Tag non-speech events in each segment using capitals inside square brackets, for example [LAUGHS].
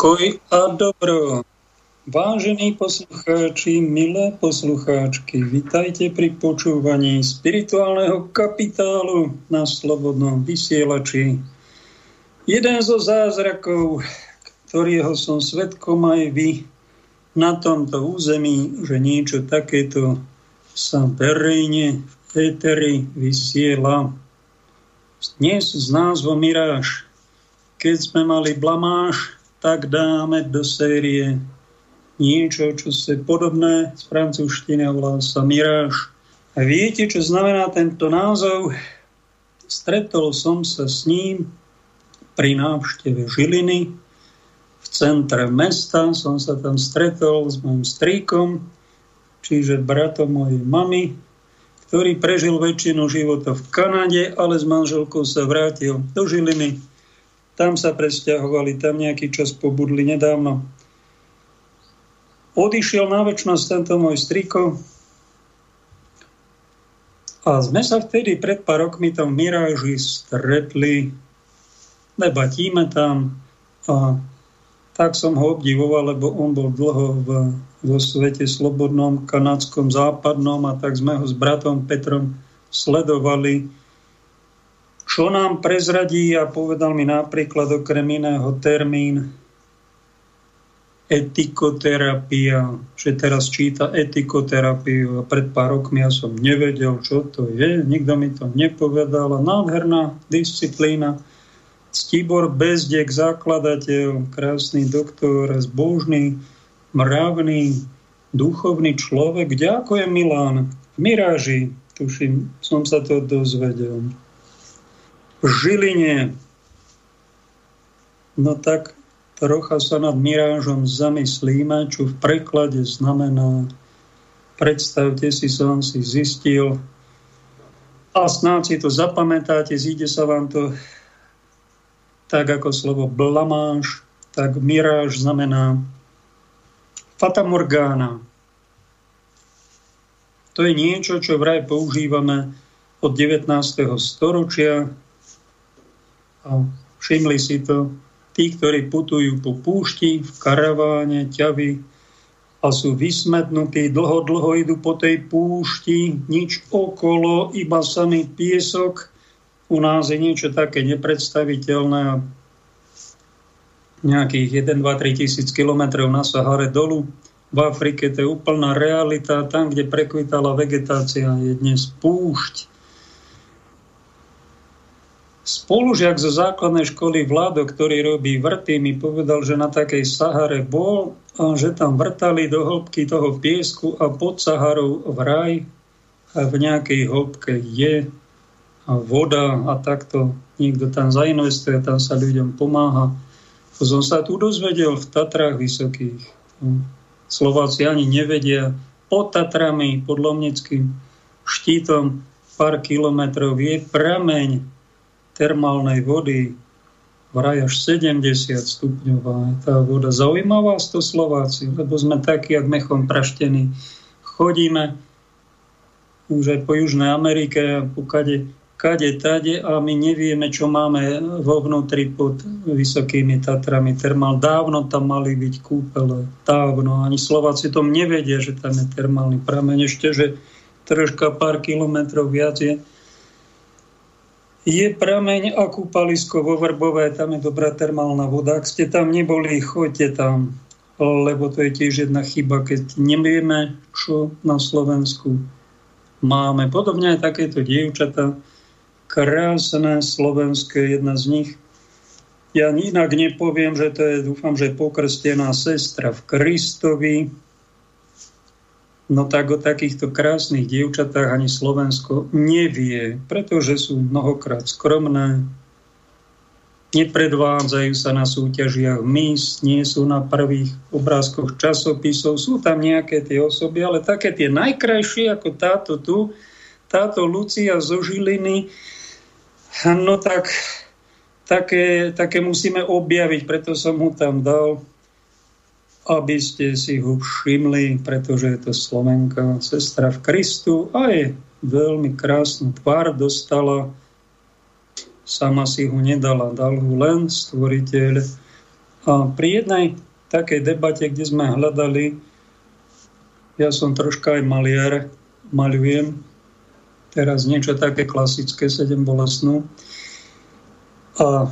Pokoj a dobro. Vážení poslucháči, milé poslucháčky, vitajte pri počúvaní spirituálneho kapitálu na Slobodnom vysielači. Jeden zo zázrakov, ktorého som svetkom aj vy na tomto území, že niečo takéto sa verejne v éteri vysiela. Dnes s názvom Miráž. Keď sme mali blamáž, tak dáme do série niečo, čo sa podobné z francúzštiny a volá sa Miráž. A viete, čo znamená tento názov? Stretol som sa s ním pri návšteve Žiliny v centre mesta. Som sa tam stretol s mojim strýkom, čiže bratom mojej mamy, ktorý prežil väčšinu života v Kanade, ale s manželkou sa vrátil do Žiliny tam sa presťahovali, tam nejaký čas pobudli nedávno. Odišiel na väčšnosť tento môj striko. A sme sa vtedy pred pár rokmi tam v Miráži stretli, debatíme tam. A tak som ho obdivoval, lebo on bol dlho v, vo svete slobodnom, kanadskom, západnom a tak sme ho s bratom Petrom sledovali čo nám prezradí a povedal mi napríklad okrem iného termín etikoterapia, že teraz číta etikoterapiu a pred pár rokmi ja som nevedel, čo to je, nikto mi to nepovedal nádherná disciplína. Stibor Bezdek, zakladateľ, krásny doktor, zbožný, mravný, duchovný človek. Ďakujem, Milán. V Miráži, tuším, som sa to dozvedel. Žiline. No tak trocha sa nad Mirážom zamyslíme, čo v preklade znamená predstavte si, som si zistil a snáď si to zapamätáte, zíde sa vám to tak ako slovo blamáž, tak miráž znamená fatamorgána. To je niečo, čo vraj používame od 19. storočia a všimli si to tí, ktorí putujú po púšti, v karaváne, ťavy a sú vysmetnutí, dlho, dlho idú po tej púšti, nič okolo, iba samý piesok. U nás je niečo také nepredstaviteľné. Nejakých 1, 2, 3 tisíc kilometrov na Sahare dolu. V Afrike to je úplná realita. Tam, kde prekvitala vegetácia, je dnes púšť Spolužiak zo základnej školy Vlado, ktorý robí vrty, mi povedal, že na takej Sahare bol a že tam vrtali do hĺbky toho piesku a pod Saharou vraj a v nejakej hĺbke je a voda a takto niekto tam zainvestuje, tam sa ľuďom pomáha. To som sa tu dozvedel v Tatrách vysokých. Slováci ani nevedia. Pod Tatrami, pod Lomnickým štítom pár kilometrov je prameň termálnej vody vraj až 70 stupňová. Tá voda zaujímavá vás to Slováci, lebo sme takí, jak mechom praštení. Chodíme už aj po Južnej Amerike, po kade, kade, tade a my nevieme, čo máme vo vnútri pod vysokými Tatrami. Termál, dávno tam mali byť kúpele, dávno. Ani Slováci tom nevedia, že tam je termálny prameň. Ešte, že troška pár kilometrov viac je je prameň a kúpalisko vo Vrbové, tam je dobrá termálna voda. Ak ste tam neboli, choďte tam, lebo to je tiež jedna chyba, keď nevieme, čo na Slovensku máme. Podobne aj takéto dievčata, krásne slovenské, jedna z nich. Ja inak nepoviem, že to je, dúfam, že pokrstená sestra v Kristovi, No tak o takýchto krásnych dievčatách ani Slovensko nevie, pretože sú mnohokrát skromné, nepredvádzajú sa na súťažiach mis, nie sú na prvých obrázkoch časopisov, sú tam nejaké tie osoby, ale také tie najkrajšie ako táto tu, táto Lucia zo Žiliny, no tak také, také musíme objaviť, preto som mu tam dal aby ste si ho všimli, pretože je to Slovenka, sestra v Kristu a je veľmi krásnu tvár dostala. Sama si ho nedala, dal ho len stvoriteľ A pri jednej takej debate, kde sme hľadali, ja som troška aj maliar, maľujem, teraz niečo také klasické, sedem bolestnú. A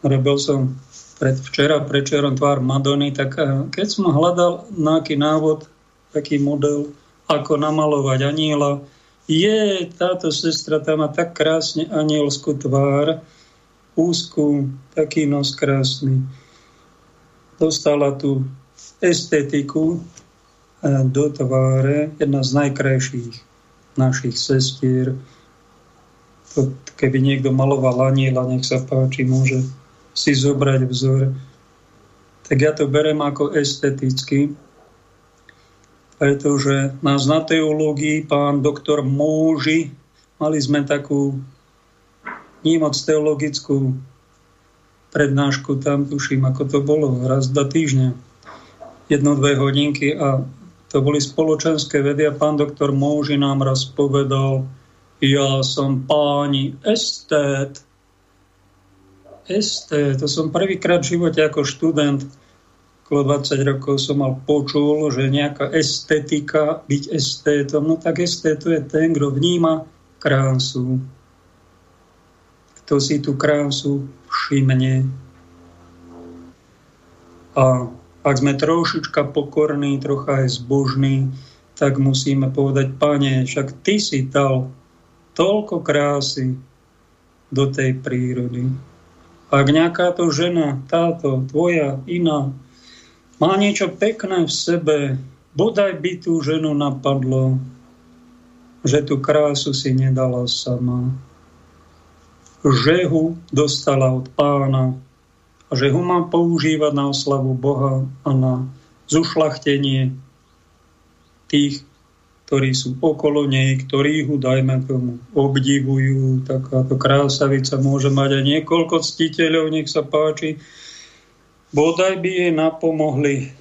robil som pred včera, prečerom tvár Madony, tak eh, keď som hľadal nejaký návod, taký model, ako namalovať aniela, je, táto sestra tam má tak krásne anielskú tvár, úzkú, taký nos krásny. Dostala tú estetiku eh, do tváre, jedna z najkrajších našich sestier. To, keby niekto maloval aniela, nech sa páči, môže si zobrať vzor. Tak ja to berem ako esteticky, pretože nás na teológii pán doktor Môži, mali sme takú nie teologickú prednášku tam, tuším, ako to bolo, raz do týždňa, jedno, dve hodinky a to boli spoločenské vedy a pán doktor Môži nám raz povedal, ja som páni estét. Estét, to som prvýkrát v živote ako študent okolo 20 rokov som mal počul, že nejaká estetika, byť estétom, no tak estétu je ten, kto vníma krásu. Kto si tú krásu všimne. A ak sme trošička pokorní, trocha aj zbožní, tak musíme povedať, pane, však ty si dal toľko krásy do tej prírody. Ak nejaká to žena, táto, tvoja, iná, má niečo pekné v sebe, bodaj by tú ženu napadlo, že tú krásu si nedala sama. Že ho dostala od pána a že ho má používať na oslavu Boha a na zušlachtenie tých, ktorí sú okolo nej, ktorí ho, dajme tomu, obdivujú. Takáto krásavica môže mať aj niekoľko ctiteľov, nech sa páči bodaj by jej napomohli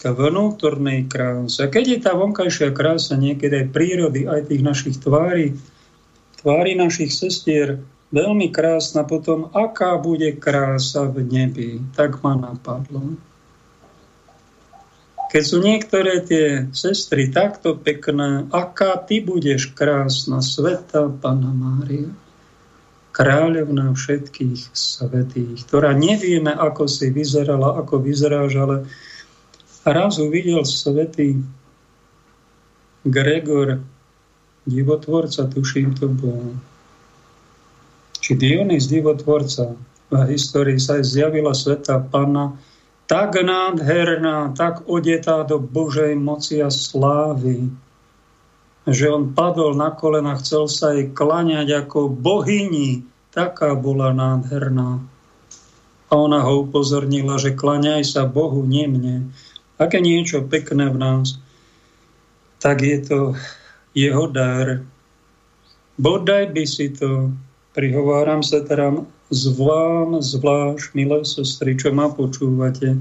k vnútornej kráse. A keď je tá vonkajšia krása niekedy aj prírody, aj tých našich tvári, tvári našich sestier veľmi krásna, potom aká bude krása v nebi, tak ma napadlo. Keď sú niektoré tie sestry takto pekné, aká ty budeš krásna, sveta Pana Mária kráľovná všetkých svetých, ktorá nevieme, ako si vyzerala, ako vyzeráš, ale raz uvidel svetý Gregor, divotvorca, tuším to bol. Či Dionys divotvorca v histórii sa zjavila sveta Pana, tak nádherná, tak odetá do Božej moci a slávy, že on padol na kolena, chcel sa jej klaňať ako bohyni, Taká bola nádherná. A ona ho upozornila, že klaňaj sa Bohu, nie mne. Aké niečo pekné v nás, tak je to jeho dar. Bodaj by si to, prihováram sa teda zvlám, zvlášť, milé sestry, čo ma počúvate.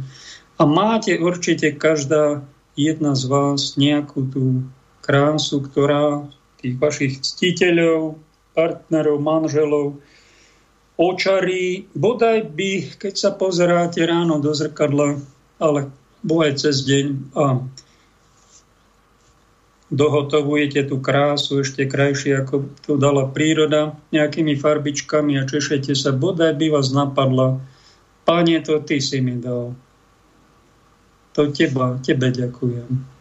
A máte určite každá jedna z vás nejakú tú krásu, ktorá tých vašich ctiteľov, partnerov, manželov, očarí, bodaj by, keď sa pozeráte ráno do zrkadla, ale aj cez deň a dohotovujete tú krásu ešte krajšie, ako to dala príroda, nejakými farbičkami a češete sa, bodaj by vás napadla, Pane, to ty si mi dal. To teba, tebe ďakujem.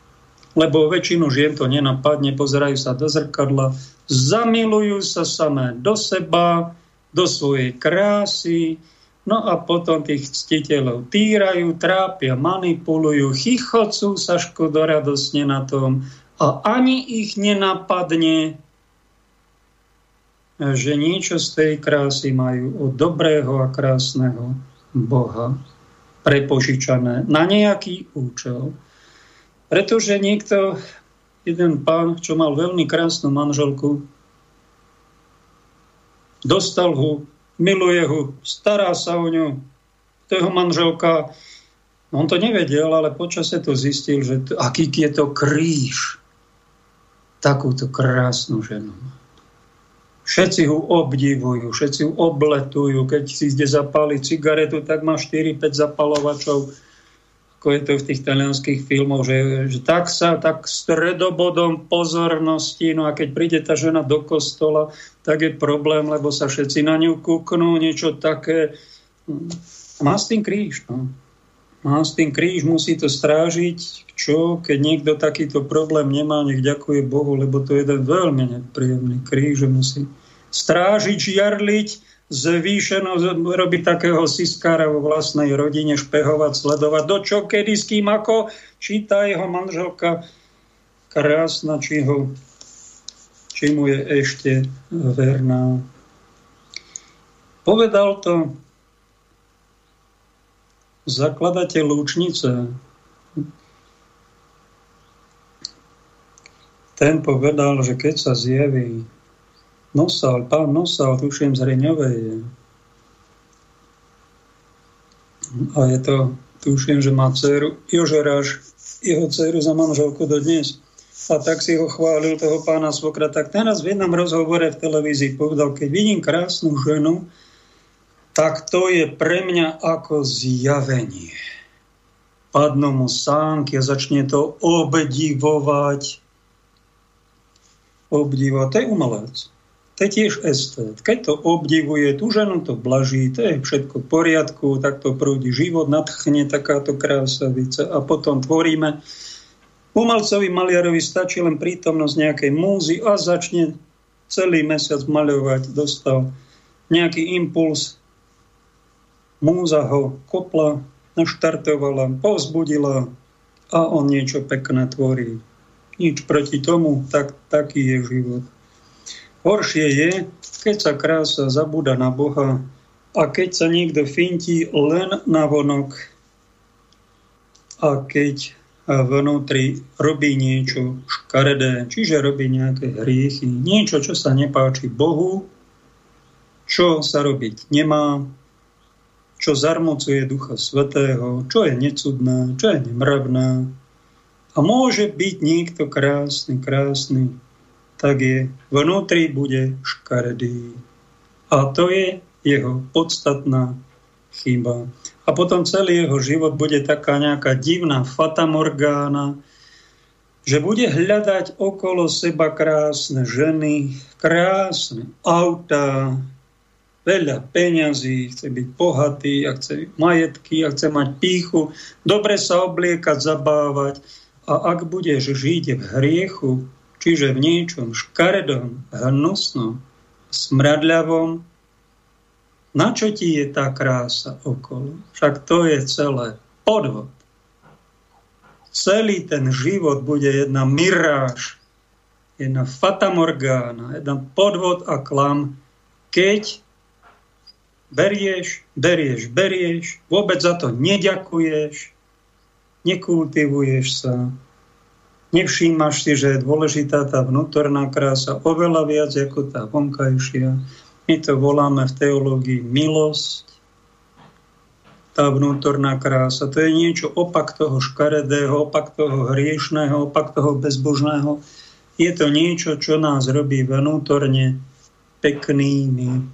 Lebo väčšinu žien to nenapadne, pozerajú sa do zrkadla, zamilujú sa samé do seba, do svojej krásy, no a potom tých ctiteľov týrajú, trápia, manipulujú, chichocú sa škodoradosne na tom a ani ich nenapadne, že niečo z tej krásy majú od dobrého a krásneho Boha prepožičané na nejaký účel. Pretože niekto, jeden pán, čo mal veľmi krásnu manželku, dostal ho, miluje ho, stará sa o ňu, to jeho manželka. On to nevedel, ale počasie to zistil, že to, aký je to kríž. Takúto krásnu ženu. Všetci ho obdivujú, všetci ho obletujú. Keď si ide zapáliť cigaretu, tak má 4-5 zapalovačov, ako je to v tých talianských filmoch, že, že tak sa, tak stredobodom pozornosti, no a keď príde tá žena do kostola, tak je problém, lebo sa všetci na ňu kúknú, niečo také. Má s tým kríž, no. Má s tým kríž, musí to strážiť. Čo, keď niekto takýto problém nemá, nech ďakuje Bohu, lebo to je jeden veľmi nepríjemný kríž, že musí strážiť, žiarliť, zvýšeno robiť takého siskára vo vlastnej rodine, špehovať, sledovať, do čo, kedy, s kým, ako, či tá jeho manželka krásna, či, ho, či mu je ešte verná. Povedal to zakladateľ Lúčnice. Ten povedal, že keď sa zjaví Nosal, pán Nosal, tuším z Reňovej. A je to, tuším, že má dceru, Jožeráš, jeho dceru za manželku do dnes. A tak si ho chválil toho pána Svokra. Tak teraz v jednom rozhovore v televízii povedal, keď vidím krásnu ženu, tak to je pre mňa ako zjavenie. Padnú mu sánky a začne to obdivovať. Obdivovať. To je umelec. To je tiež estét. Keď to obdivuje, tú ženu to blaží, to je všetko v poriadku, tak to prúdi život, nadchne takáto krásavica a potom tvoríme. Umelcovi maliarovi stačí len prítomnosť nejakej múzy a začne celý mesiac maľovať. Dostal nejaký impuls, múza ho kopla, naštartovala, povzbudila a on niečo pekné tvorí. Nič proti tomu, tak, taký je život. Horšie je, keď sa krása zabúda na Boha a keď sa niekto fintí len na vonok a keď vnútri robí niečo škaredé, čiže robí nejaké hriechy, niečo, čo sa nepáči Bohu, čo sa robiť nemá, čo zarmocuje Ducha Svetého, čo je necudné, čo je nemravné. A môže byť niekto krásny, krásny, tak je vnútri bude škaredý. A to je jeho podstatná chyba. A potom celý jeho život bude taká nejaká divná fatamorgána, že bude hľadať okolo seba krásne ženy, krásne autá, veľa peňazí, chce byť bohatý, a chce majetky, a chce mať píchu, dobre sa obliekať, zabávať. A ak budeš žiť v hriechu, čiže v niečom škaredom, hnusnom, smradľavom, na čo ti je tá krása okolo? Však to je celé podvod. Celý ten život bude jedna miráž, jedna fatamorgána, jeden podvod a klam, keď berieš, berieš, berieš, vôbec za to neďakuješ, nekultivuješ sa, Nevšímaš si, že je dôležitá tá vnútorná krása oveľa viac ako tá vonkajšia. My to voláme v teológii milosť. Tá vnútorná krása, to je niečo opak toho škaredého, opak toho hriešného, opak toho bezbožného. Je to niečo, čo nás robí vnútorne peknými.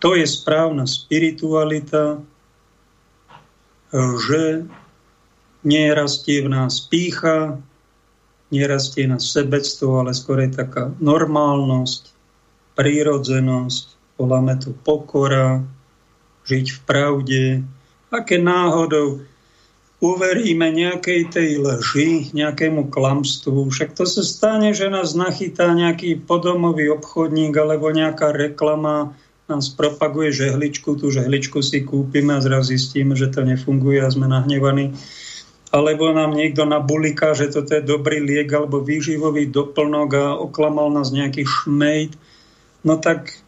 To je správna spiritualita, že nerastie v nás pícha, nerastie na sebectvo, ale skôr je taká normálnosť, prírodzenosť, voláme to pokora, žiť v pravde. A keď náhodou uveríme nejakej tej lži, nejakému klamstvu, však to sa stane, že nás nachytá nejaký podomový obchodník alebo nejaká reklama, nás propaguje žehličku, tú žehličku si kúpime a zrazu zistíme, že to nefunguje a sme nahnevaní alebo nám niekto nabuliká, že toto je dobrý liek alebo výživový doplnok a oklamal nás nejaký šmejt, no tak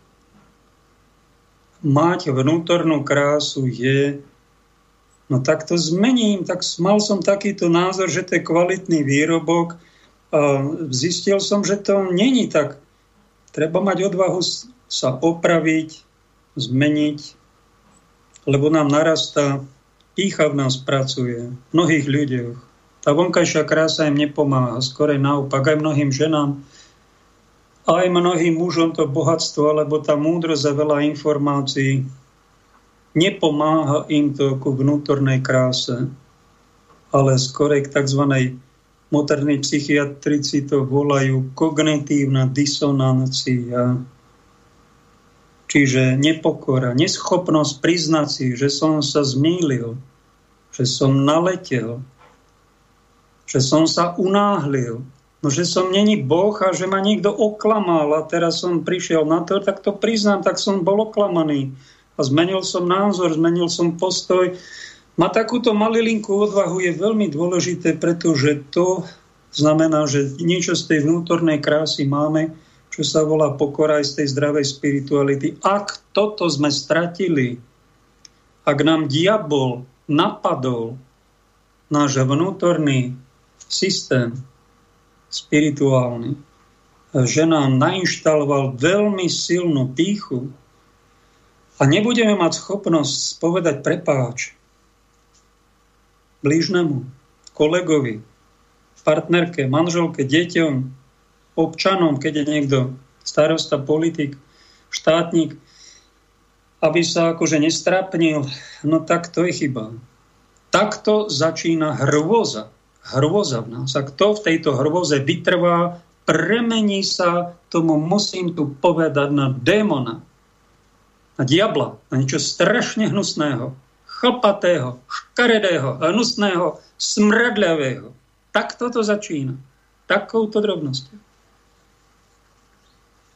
mať vnútornú krásu je, no tak to zmením, tak mal som takýto názor, že to je kvalitný výrobok a zistil som, že to není tak. Treba mať odvahu sa opraviť, zmeniť, lebo nám narastá Pícha v nás pracuje, v mnohých ľuďoch. Tá vonkajšia krása im nepomáha, skore naopak aj mnohým ženám. aj mnohým mužom to bohatstvo alebo tá múdrosť a veľa informácií nepomáha im to ku vnútornej kráse, ale skorej k tzv. moderní psychiatrici to volajú kognitívna disonancia. Čiže nepokora, neschopnosť priznať si, že som sa zmýlil, že som naletel, že som sa unáhlil, no že som není Boh a že ma niekto oklamal a teraz som prišiel na to, tak to priznám, tak som bol oklamaný a zmenil som názor, zmenil som postoj. Ma takúto malilinku odvahu je veľmi dôležité, pretože to znamená, že niečo z tej vnútornej krásy máme, čo sa volá pokora aj z tej zdravej spirituality. Ak toto sme stratili, ak nám diabol napadol náš vnútorný systém spirituálny, že nám nainštaloval veľmi silnú píchu, a nebudeme mať schopnosť povedať prepáč blížnemu, kolegovi, partnerke, manželke, deťom, občanom, keď je niekto starosta, politik, štátnik, aby sa akože nestrapnil, no tak to je chyba. Takto začína hrôza. Hrôza v nás. A kto v tejto hrôze vytrvá, premení sa, tomu musím tu povedať, na démona na diabla, na niečo strašne hnusného, chlpatého, škaredého, hnusného, smradľavého. Tak toto začína. Takouto drobnosťou.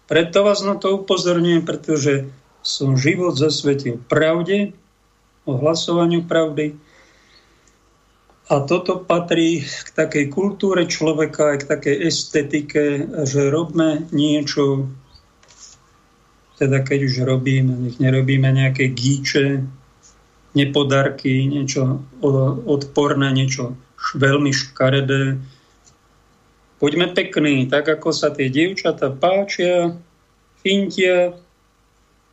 Preto vás na to upozorňujem, pretože som život zasvetil pravde, ohlasovaniu pravdy. A toto patrí k takej kultúre človeka, aj k takej estetike, že robme niečo teda keď už robíme, nech nerobíme nejaké gíče, nepodarky, niečo odporné, niečo veľmi škaredé. Poďme pekný, tak ako sa tie dievčata páčia, fintia,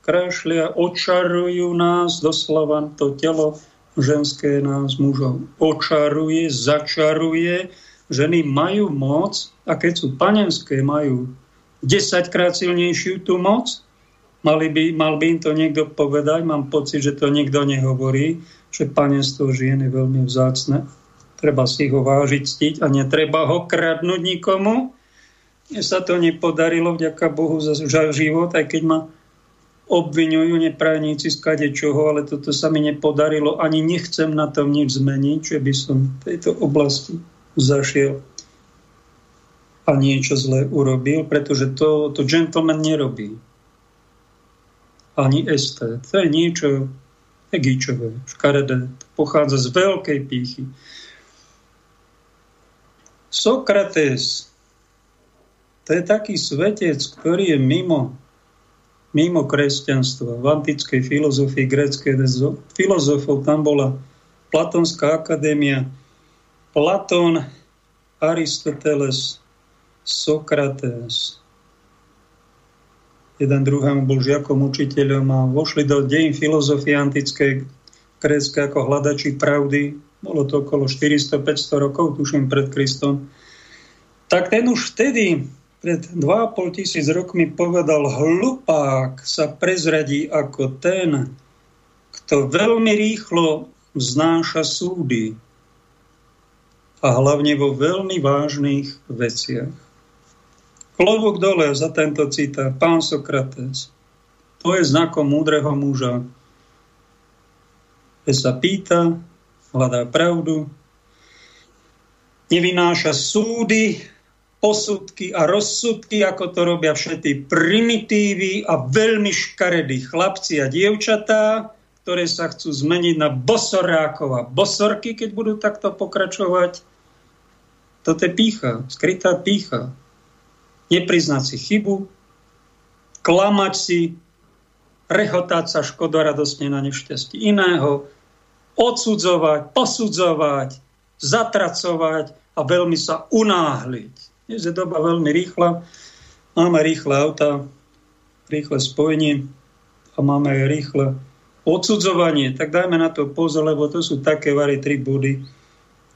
krášlia, očarujú nás, doslova to telo ženské nás mužov očaruje, začaruje. Ženy majú moc a keď sú panenské, majú 10 krát silnejšiu tú moc Mali by, mal by im to niekto povedať, mám pocit, že to nikto nehovorí, že panenstvo žien je veľmi vzácne. Treba si ho vážiť, ctiť a netreba ho kradnúť nikomu. Mne sa to nepodarilo, vďaka Bohu, za život, aj keď ma obvinujú neprajníci z kade čoho, ale toto sa mi nepodarilo. Ani nechcem na tom nič zmeniť, že by som v tejto oblasti zašiel a niečo zlé urobil, pretože to, to gentleman nerobí ani esté. To je niečo egíčové, škaredé. To pochádza z veľkej pýchy. Sokrates, to je taký svetec, ktorý je mimo, mimo kresťanstva. V antickej filozofii gréckej filozofov tam bola Platonská akadémia, Platón, Aristoteles, Sokrates, jeden druhému bol žiakom, učiteľom a vošli do dejín filozofie antickej grécké ako hľadači pravdy. Bolo to okolo 400-500 rokov, tuším, pred Kristom. Tak ten už vtedy, pred 2,5 tisíc rokmi povedal, hlupák sa prezradí ako ten, kto veľmi rýchlo vznáša súdy a hlavne vo veľmi vážnych veciach. Klobúk dole za tento citát. Pán Sokrates. To je znakom múdreho muža. Že sa pýta, hľadá pravdu, nevynáša súdy, posudky a rozsudky, ako to robia všetci primitívy a veľmi škaredí chlapci a dievčatá, ktoré sa chcú zmeniť na bosorákov a bosorky, keď budú takto pokračovať. Toto je pícha, skrytá pícha nepriznať si chybu, klamať si, rehotať sa škodoradosne na nešťastí iného, odsudzovať, posudzovať, zatracovať a veľmi sa unáhliť. Je doba veľmi rýchla, máme rýchle auta, rýchle spojenie a máme aj rýchle odsudzovanie. Tak dajme na to pozor, lebo to sú také vary tri body,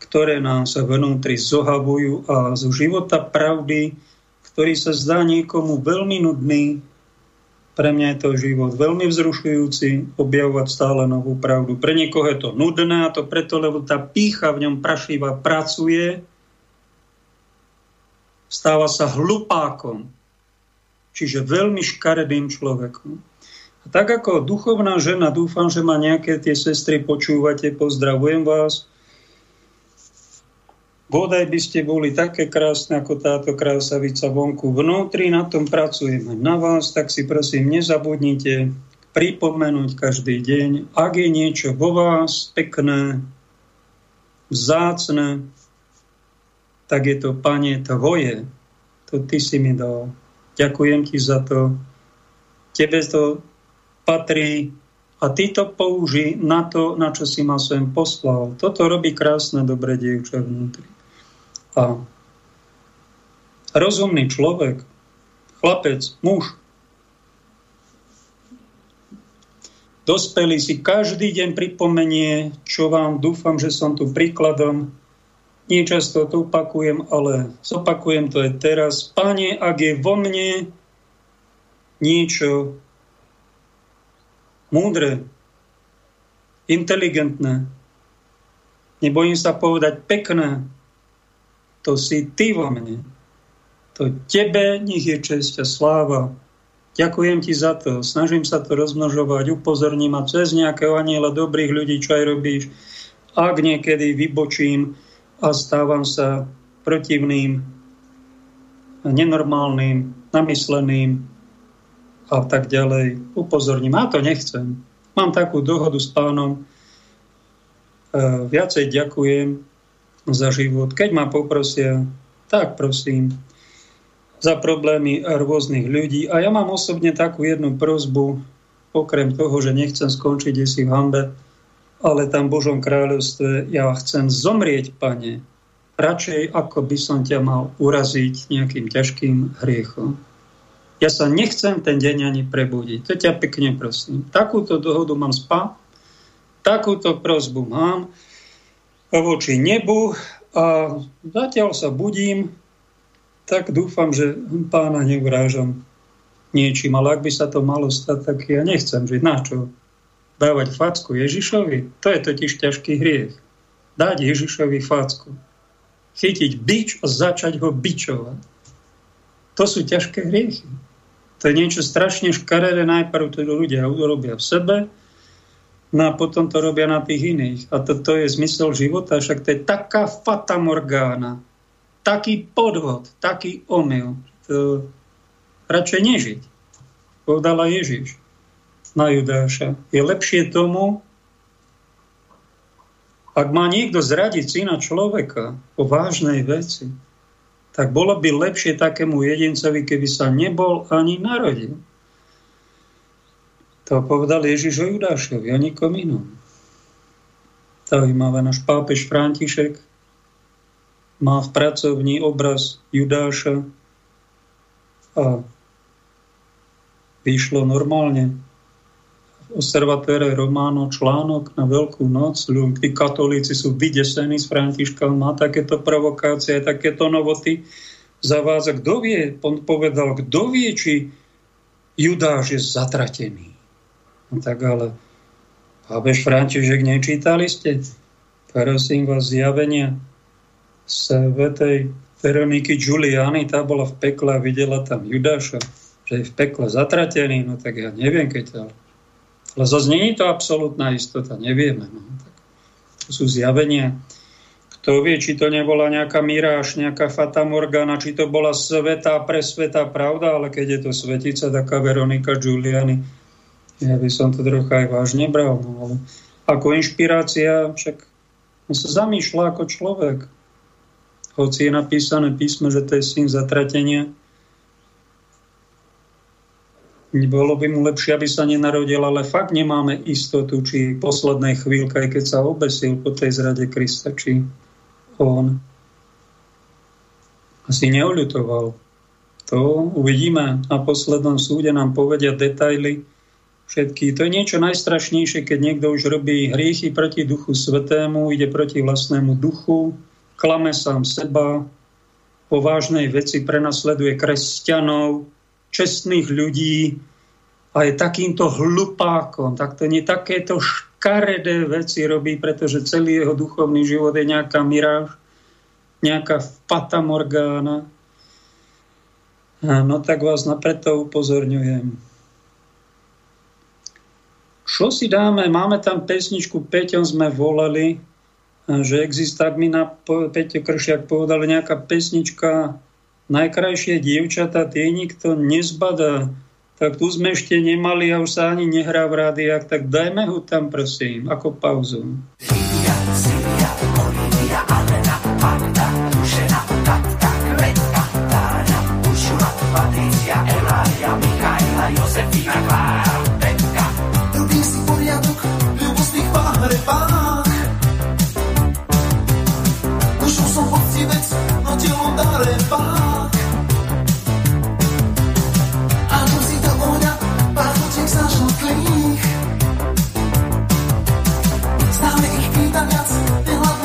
ktoré nám sa vnútri zohavujú a zo života pravdy ktorý sa zdá niekomu veľmi nudný, pre mňa je to život veľmi vzrušujúci, objavovať stále novú pravdu. Pre niekoho je to nudné a to preto, lebo tá pícha v ňom prašíva pracuje, stáva sa hlupákom, čiže veľmi škaredým človekom. A tak ako duchovná žena, dúfam, že ma nejaké tie sestry počúvate, pozdravujem vás, Bodaj by ste boli také krásne ako táto krásavica vonku. Vnútri na tom pracujeme na vás, tak si prosím nezabudnite pripomenúť každý deň, ak je niečo vo vás pekné, vzácne, tak je to, Pane, tvoje. To Ty si mi dal. Ďakujem Ti za to. Tebe to patrí a Ty to použij na to, na čo si ma sem poslal. Toto robí krásne, dobré dievča vnútri. A rozumný človek, chlapec, muž, dospelý si každý deň pripomenie, čo vám dúfam, že som tu príkladom. Nie často to opakujem, ale zopakujem to aj teraz. Pane, ak je vo mne niečo múdre, inteligentné, nebojím sa povedať pekné, to si ty vo mne. To tebe nech je česť a sláva. Ďakujem ti za to. Snažím sa to rozmnožovať, upozorním a cez nejakého aniela dobrých ľudí, čo aj robíš. Ak niekedy vybočím a stávam sa protivným, nenormálnym, namysleným a tak ďalej, upozorním. A to nechcem. Mám takú dohodu s pánom. E, viacej ďakujem za život. Keď ma poprosia, tak prosím za problémy rôznych ľudí. A ja mám osobne takú jednu prozbu, okrem toho, že nechcem skončiť si v hambe, ale tam v Božom kráľovstve ja chcem zomrieť, pane, radšej ako by som ťa mal uraziť nejakým ťažkým hriechom. Ja sa nechcem ten deň ani prebudiť. To ťa pekne prosím. Takúto dohodu mám spá, takúto prozbu mám voči nebu a zatiaľ sa budím, tak dúfam, že pána neurážam niečím, ale ak by sa to malo stať, tak ja nechcem žiť. Na čo? Dávať facku Ježišovi? To je totiž ťažký hriech. Dať Ježišovi facku. Chytiť bič a začať ho bičovať. To sú ťažké hriechy. To je niečo strašne škaredé. Najprv to ľudia urobia v sebe, No a potom to robia na tých iných. A to, to je zmysel života, však to je taká fata morgána, taký podvod, taký omyl. To radšej nežiť. Povedala Ježiš na Judáša. Je lepšie tomu, ak má niekto zradiť syna človeka o vážnej veci, tak bolo by lepšie takému jedincovi, keby sa nebol ani narodil. To povedal Ježiš o Judášovi, o nikom inom. Zaujímavé, náš pápež František má v pracovní obraz Judáša a vyšlo normálne v observatére Románo článok na Veľkú noc. Tí katolíci sú vydesení z Františka, má takéto provokácie, takéto novoty zavádza. Kto vie, on povedal, kto vie, či Judáš je zatratený. No tak ale pápež František nečítali ste? Prosím vás, zjavenia svetej Veroniky Giuliani, tá bola v pekle a videla tam Judáša, že je v pekle zatratený, no tak ja neviem, keď to... Ale zase nie to absolútna istota, nevieme. No. Tak to sú zjavenia. Kto vie, či to nebola nejaká miráž, nejaká fata morgana, či to bola svetá, presvetá pravda, ale keď je to svetica, taká Veronika Giuliani, ja by som to trocha aj vážne bral, no, ale ako inšpirácia, však on sa zamýšľa ako človek. Hoci je napísané písme, že to je syn zatratenia, bolo by mu lepšie, aby sa nenarodil, ale fakt nemáme istotu, či poslednej chvíľke, keď sa obesil po tej zrade Krista, či on asi neoľutoval. To uvidíme na poslednom súde, nám povedia detaily, všetky. To je niečo najstrašnejšie, keď niekto už robí hriechy proti duchu svetému, ide proti vlastnému duchu, klame sám seba povážnej veci prenasleduje kresťanov, čestných ľudí a je takýmto hlupákom, tak to nie takéto škaredé veci robí, pretože celý jeho duchovný život je nejaká miráž, nejaká fata morgána. No tak vás na preto upozorňujem. Čo si dáme? Máme tam pesničku, Peťom sme volali, že existuje, tak mi na Peťo Kršiak povedal nejaká pesnička Najkrajšie dievčata, tie nikto nezbadá. Tak tu sme ešte nemali a už sa ani nehrá v rádiách, tak dajme ho tam prosím, ako pauzu. Silvia, Silvia, Olivia, Alena, Tak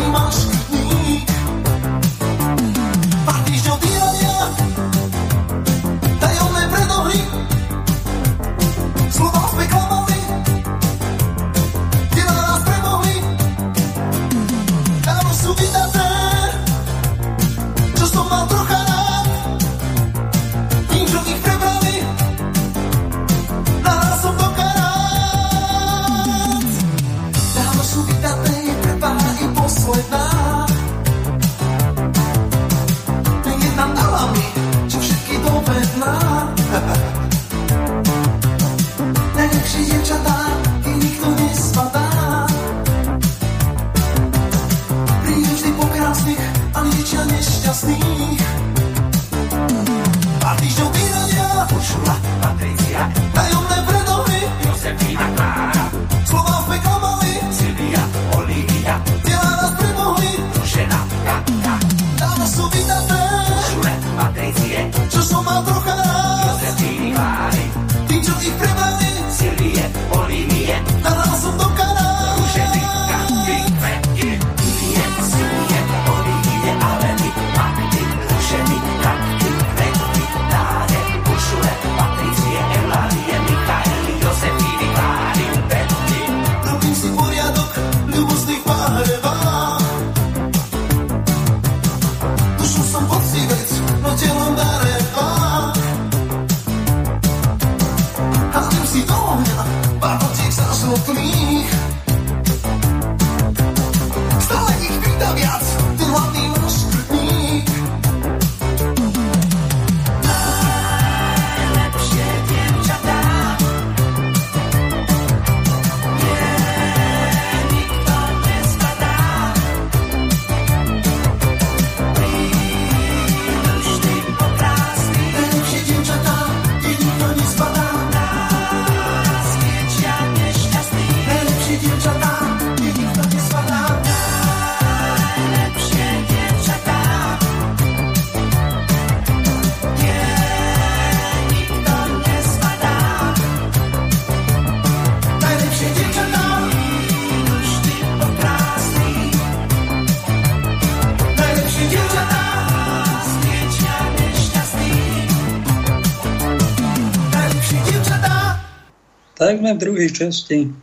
sme v druhej časti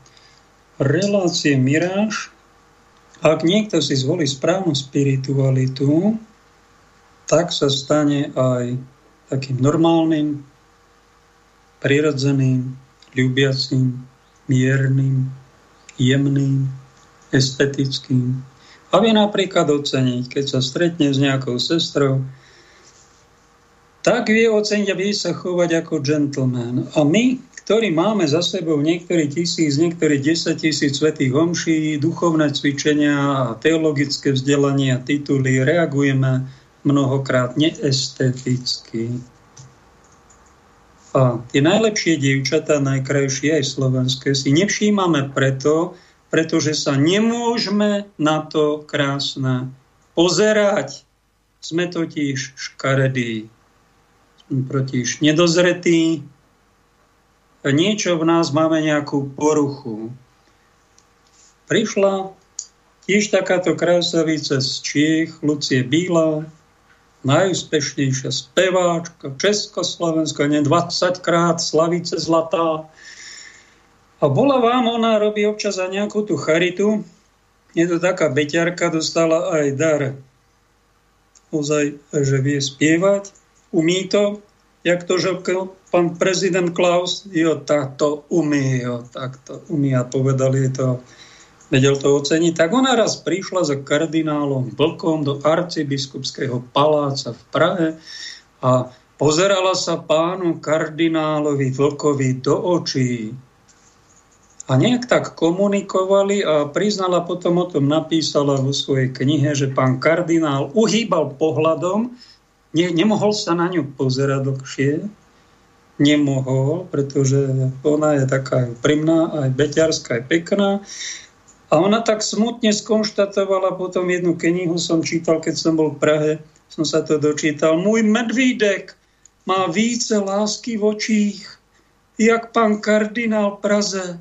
relácie Miráž. Ak niekto si zvolí správnu spiritualitu, tak sa stane aj takým normálnym, prirodzeným, ľubiacím, miernym, jemným, estetickým. A vie napríklad oceniť, keď sa stretne s nejakou sestrou, tak vie oceniť a vie sa chovať ako gentleman. A my, ktorí máme za sebou niektorí tisíc, niektorí 10 tisíc svetých homší, duchovné cvičenia teologické vzdelanie a tituly, reagujeme mnohokrát neesteticky. A tie najlepšie dievčatá, najkrajšie aj slovenské, si nevšímame preto, pretože sa nemôžeme na to krásne pozerať. Sme totiž škaredí, sme totiž nedozretí, niečo v nás máme nejakú poruchu. Prišla tiež takáto krásavica z Čiech, Lucie Bíla, najúspešnejšia speváčka Československa, ne 20 krát Slavice Zlatá. A bola vám, ona robí občas za nejakú tú charitu, je to taká beťarka, dostala aj dar ozaj, že vie spievať, umí to, jak to žokol pán prezident Klaus, jo, tak to umí, jo, tak to umí a povedali to, vedel to oceniť. Tak ona raz prišla za kardinálom Vlkom do arcibiskupského paláca v Prahe a pozerala sa pánu kardinálovi Vlkovi do očí a nejak tak komunikovali a priznala potom o tom, napísala vo svojej knihe, že pán kardinál uhýbal pohľadom, ne, nemohol sa na ňu pozerať dlhšie, nemohol, pretože ona je taká primná, aj beťarská, aj pekná. A ona tak smutne skonštatovala, potom jednu knihu som čítal, keď som bol v Prahe, som sa to dočítal. Môj medvídek má více lásky v očích, jak pán kardinál Praze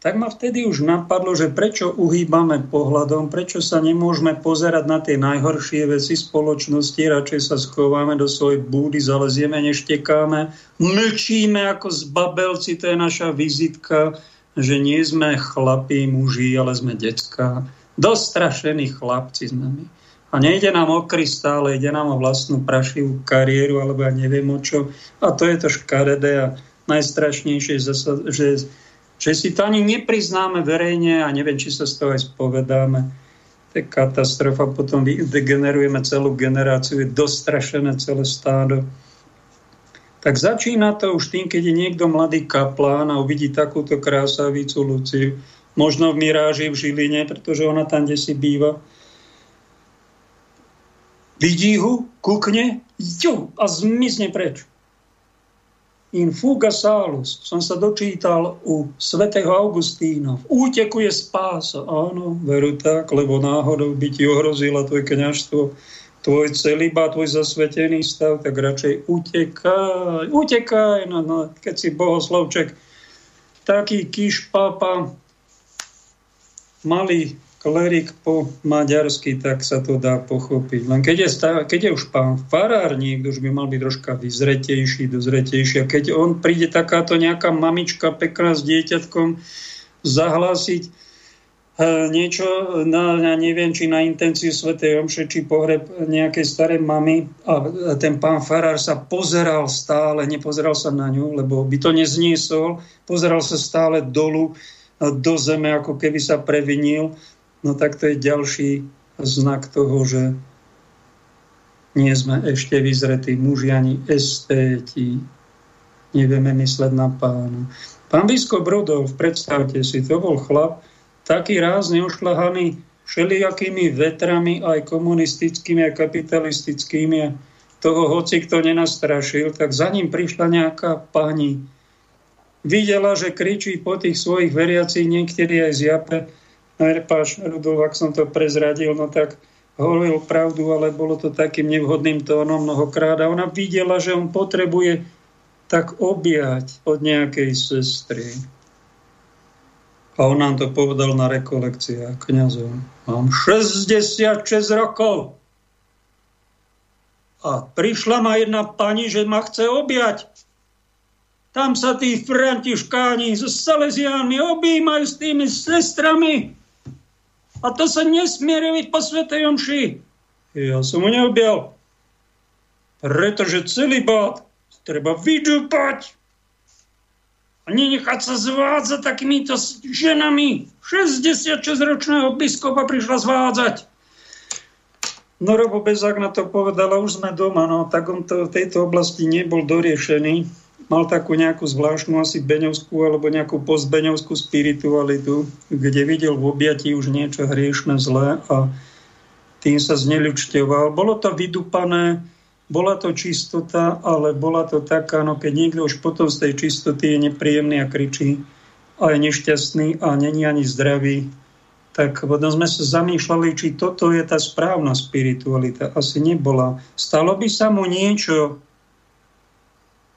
tak ma vtedy už napadlo, že prečo uhýbame pohľadom, prečo sa nemôžeme pozerať na tie najhoršie veci spoločnosti, radšej sa schováme do svojej búdy, zalezieme, neštekáme, mlčíme ako zbabelci, to je naša vizitka, že nie sme chlapí muži, ale sme decka. Dostrašení chlapci sme my. A nejde nám o krystále, ide nám o vlastnú prašivú kariéru, alebo ja neviem o čo. A to je to škaredé a najstrašnejšie, že že si to ani nepriznáme verejne a neviem, či sa z toho aj spovedáme. To je katastrofa, potom degenerujeme celú generáciu, je dostrašené celé stádo. Tak začína to už tým, keď je niekto mladý kaplán a uvidí takúto krásavicu Luciu, možno v Miráži v Žiline, pretože ona tam, kde si býva. Vidí ho, kukne, ju, a zmizne preč in fuga salus, som sa dočítal u svätého Augustína. V úteku je spása. Áno, veru tak, lebo náhodou by ti ohrozila tvoje kniažstvo, tvoj celiba, tvoj zasvetený stav, tak radšej utekaj, utekaj, no, no, keď si bohoslovček, taký kiš papa, malý klerik po maďarsky, tak sa to dá pochopiť. Len keď je, stav, keď je už pán farár, niekto už by mal byť troška vyzretejší, dozretejší. A keď on príde takáto nejaká mamička pekná s dieťatkom zahlásiť e, niečo na, ja neviem, či na intenciu Svetej Omše, či pohreb nejakej starej mamy a ten pán farár sa pozeral stále, nepozeral sa na ňu, lebo by to nezniesol, pozeral sa stále dolu do zeme, ako keby sa previnil no tak to je ďalší znak toho, že nie sme ešte vyzretí muži ani estéti. Nevieme mysleť na pána. Pán biskup Brodov, predstavte si, to bol chlap, taký rázne ošľahaný všelijakými vetrami, aj komunistickými a kapitalistickými. Toho hoci kto nenastrašil, tak za ním prišla nejaká pani. Videla, že kričí po tých svojich veriacich, niektorí aj z Prepáč, Rudolf, ak som to prezradil, no tak hovoril pravdu, ale bolo to takým nevhodným tónom mnohokrát. A ona videla, že on potrebuje tak objať od nejakej sestry. A on nám to povedal na rekolekciách kniazov. Mám 66 rokov. A prišla ma jedna pani, že ma chce objať. Tam sa tí františkáni so Salesiánmi objímajú s tými sestrami. A to sa nesmie robiť po Svetej Omši. Ja som neobjal. Pretože celý bát treba vydúpať a nenechať sa zvádzať takýmito ženami. 66-ročného biskupa prišla zvádzať. No Robo Bezák na to povedala, už sme doma, no tak on to v tejto oblasti nebol doriešený mal takú nejakú zvláštnu asi beňovskú alebo nejakú postbeňovskú spiritualitu, kde videl v objatí už niečo hriešne zlé a tým sa zneľučťoval. Bolo to vydupané, bola to čistota, ale bola to taká, no keď niekto už potom z tej čistoty je nepríjemný a kričí a je nešťastný a není ani zdravý, tak potom sme sa zamýšľali, či toto je tá správna spiritualita. Asi nebola. Stalo by sa mu niečo,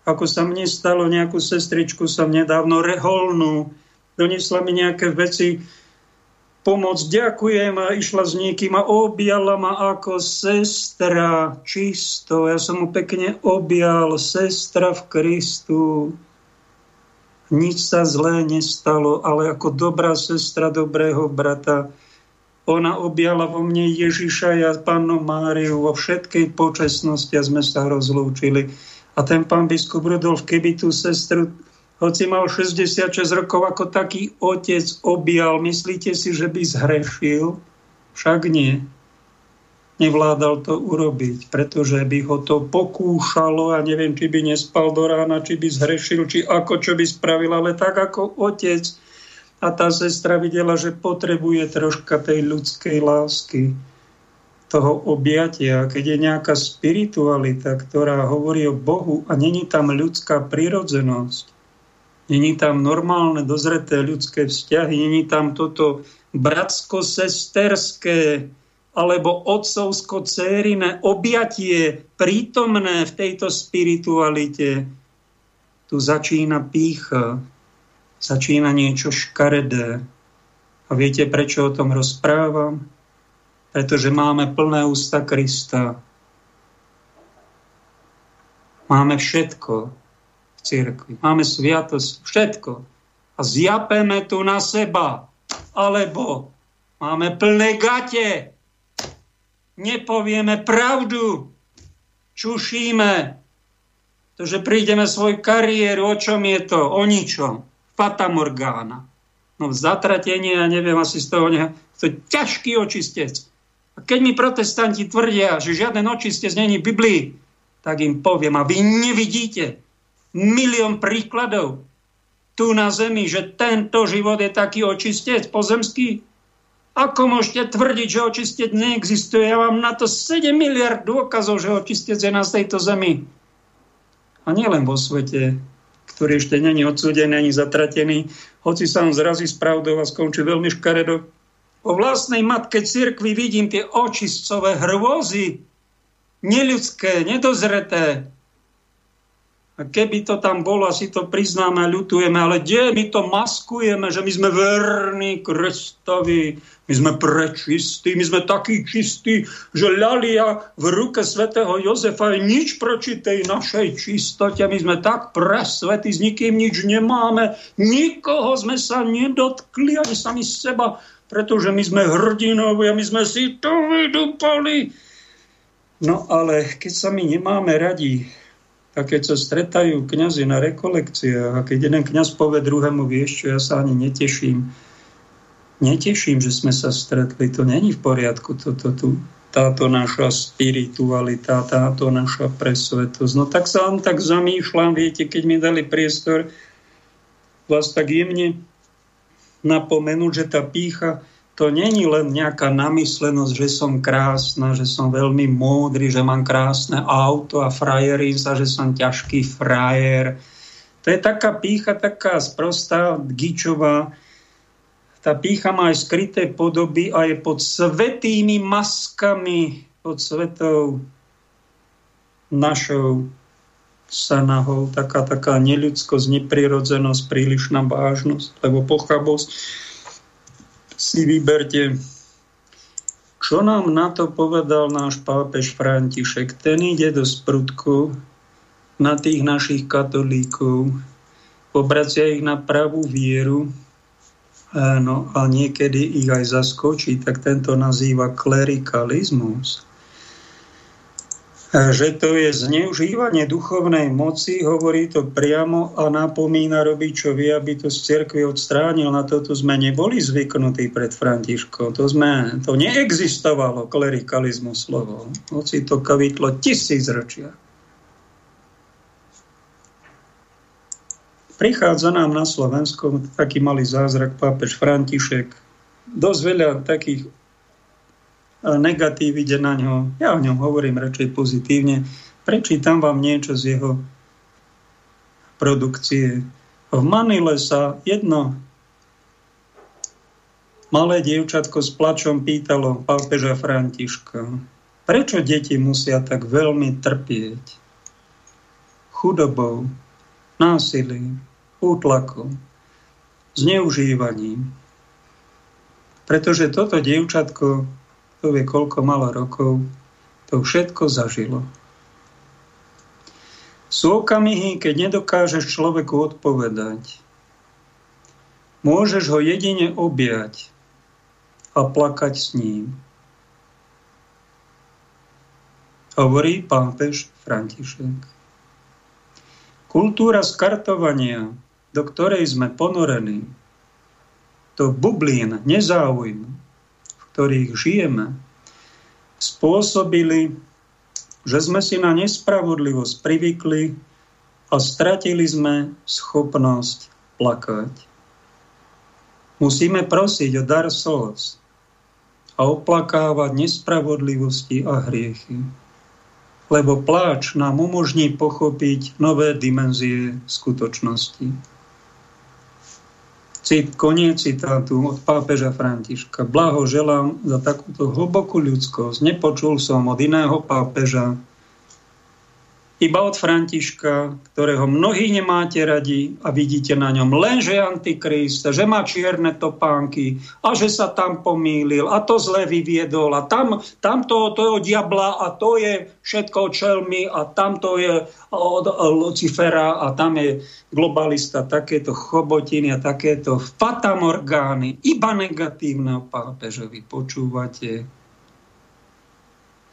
ako sa mne stalo, nejakú sestričku som nedávno reholnú, donesla mi nejaké veci, pomoc. Ďakujem a išla s niekým a objala ma ako sestra čisto. Ja som mu pekne objal, sestra v Kristu. Nič sa zlé nestalo, ale ako dobrá sestra dobrého brata ona objala vo mne Ježiša a pánu Máriu vo všetkej počesnosti a sme sa rozlúčili. A ten pán biskup Rudolf, keby tú sestru, hoci mal 66 rokov, ako taký otec objal, myslíte si, že by zhrešil? Však nie. Nevládal to urobiť, pretože by ho to pokúšalo a neviem, či by nespal do rána, či by zhrešil, či ako, čo by spravil, ale tak ako otec a tá sestra videla, že potrebuje troška tej ľudskej lásky, toho objatia. Keď je nejaká spiritualita, ktorá hovorí o Bohu a není tam ľudská prirodzenosť, není tam normálne, dozreté ľudské vzťahy, není tam toto bratsko-sesterské alebo otcovsko-cérine objatie prítomné v tejto spiritualite, tu začína pícha, začína niečo škaredé. A viete, prečo o tom rozprávam? Pretože máme plné ústa Krista. Máme všetko v cirkvi. Máme sviatosť, všetko. A zjapeme tu na seba. Alebo máme plné gate. Nepovieme pravdu. Čušíme. To, že prídeme svoj kariéru, o čom je to? O ničom. Fata Morgana. No zatratenie, ja neviem, asi z toho, ne... to je ťažký očistec. A keď mi protestanti tvrdia, že žiaden očistec není v Biblii, tak im poviem, a vy nevidíte milión príkladov tu na zemi, že tento život je taký očistec pozemský. Ako môžete tvrdiť, že očistec neexistuje? Ja mám na to 7 miliard dôkazov, že očistec je na tejto zemi. A nielen vo svete, ktorý ešte není odsúdený ani zatratený, hoci sa on zrazí s pravdou a skončí veľmi škaredo. Po vlastnej matke cirkvi vidím tie očistcové hrôzy, neľudské, nedozreté, a keby to tam bolo, asi to priznáme a ľutujeme, ale kde my to maskujeme, že my sme verní Kristovi, my sme prečistí, my sme takí čistí, že ľalia v ruke svätého Jozefa je nič proti tej našej čistote. My sme tak presvetí, s nikým nič nemáme, nikoho sme sa nedotkli, ani sami seba, pretože my sme hrdinovi a my sme si to vydupali. No ale keď sa my nemáme radi, a keď sa stretajú kňazi na rekolekciách a keď jeden kňaz povie druhému, vieš čo, ja sa ani neteším. Neteším, že sme sa stretli. To není v poriadku. Toto, tu, táto naša spiritualita, táto naša presvetosť. No tak sa len tak zamýšľam, viete, keď mi dali priestor vás tak jemne napomenúť, že tá pícha to není len nejaká namyslenosť, že som krásna, že som veľmi múdry, že mám krásne auto a frajerím sa, že som ťažký frajer. To je taká pícha, taká sprostá, gičová. Tá pícha má aj skryté podoby a je pod svetými maskami, pod svetou našou sanahou, taká, taká neľudskosť, neprirodzenosť, prílišná vážnosť, lebo pochabosť. Si vyberte, čo nám na to povedal náš pápež František. Ten ide do sprutku na tých našich katolíkov, obracia ich na pravú vieru, no a niekedy ich aj zaskočí, tak tento nazýva klerikalizmus že to je zneužívanie duchovnej moci, hovorí to priamo a napomína robiť, čo vie, aby to z cerkvy odstránil. Na toto sme neboli zvyknutí pred Františkom. To, sme, to neexistovalo, klerikalizmu slovo. Hoci to kavitlo tisíc ročia. Prichádza nám na Slovensku taký malý zázrak, pápež František. Dosť veľa takých negatív ide na ňo. Ja o ňom hovorím radšej pozitívne. Prečítam vám niečo z jeho produkcie. V Manile sa jedno malé dievčatko s plačom pýtalo pápeža Františka, prečo deti musia tak veľmi trpieť chudobou, násilím, útlakom, zneužívaním. Pretože toto dievčatko, to vie koľko malo rokov, to všetko zažilo. Sú okamihy, keď nedokážeš človeku odpovedať. Môžeš ho jedine objať a plakať s ním. Hovorí pápež František. Kultúra skartovania, do ktorej sme ponorení, to bublín nezáujmu, ktorých žijeme, spôsobili, že sme si na nespravodlivosť privykli a stratili sme schopnosť plakať. Musíme prosiť o dar slz a oplakávať nespravodlivosti a hriechy lebo pláč nám umožní pochopiť nové dimenzie skutočnosti. Cit, koniec citátu od pápeža Františka. Blahoželám za takúto hlbokú ľudskosť. Nepočul som od iného pápeža, iba od Františka, ktorého mnohí nemáte radi a vidíte na ňom. Len, že je antikrist, že má čierne topánky a že sa tam pomýlil a to zle vyviedol a tam, tam to, to je diabla a to je všetko od čelmy a tam to je od Lucifera a tam je globalista, takéto chobotiny a takéto fatamorgány, iba negatívne o pápežovi počúvate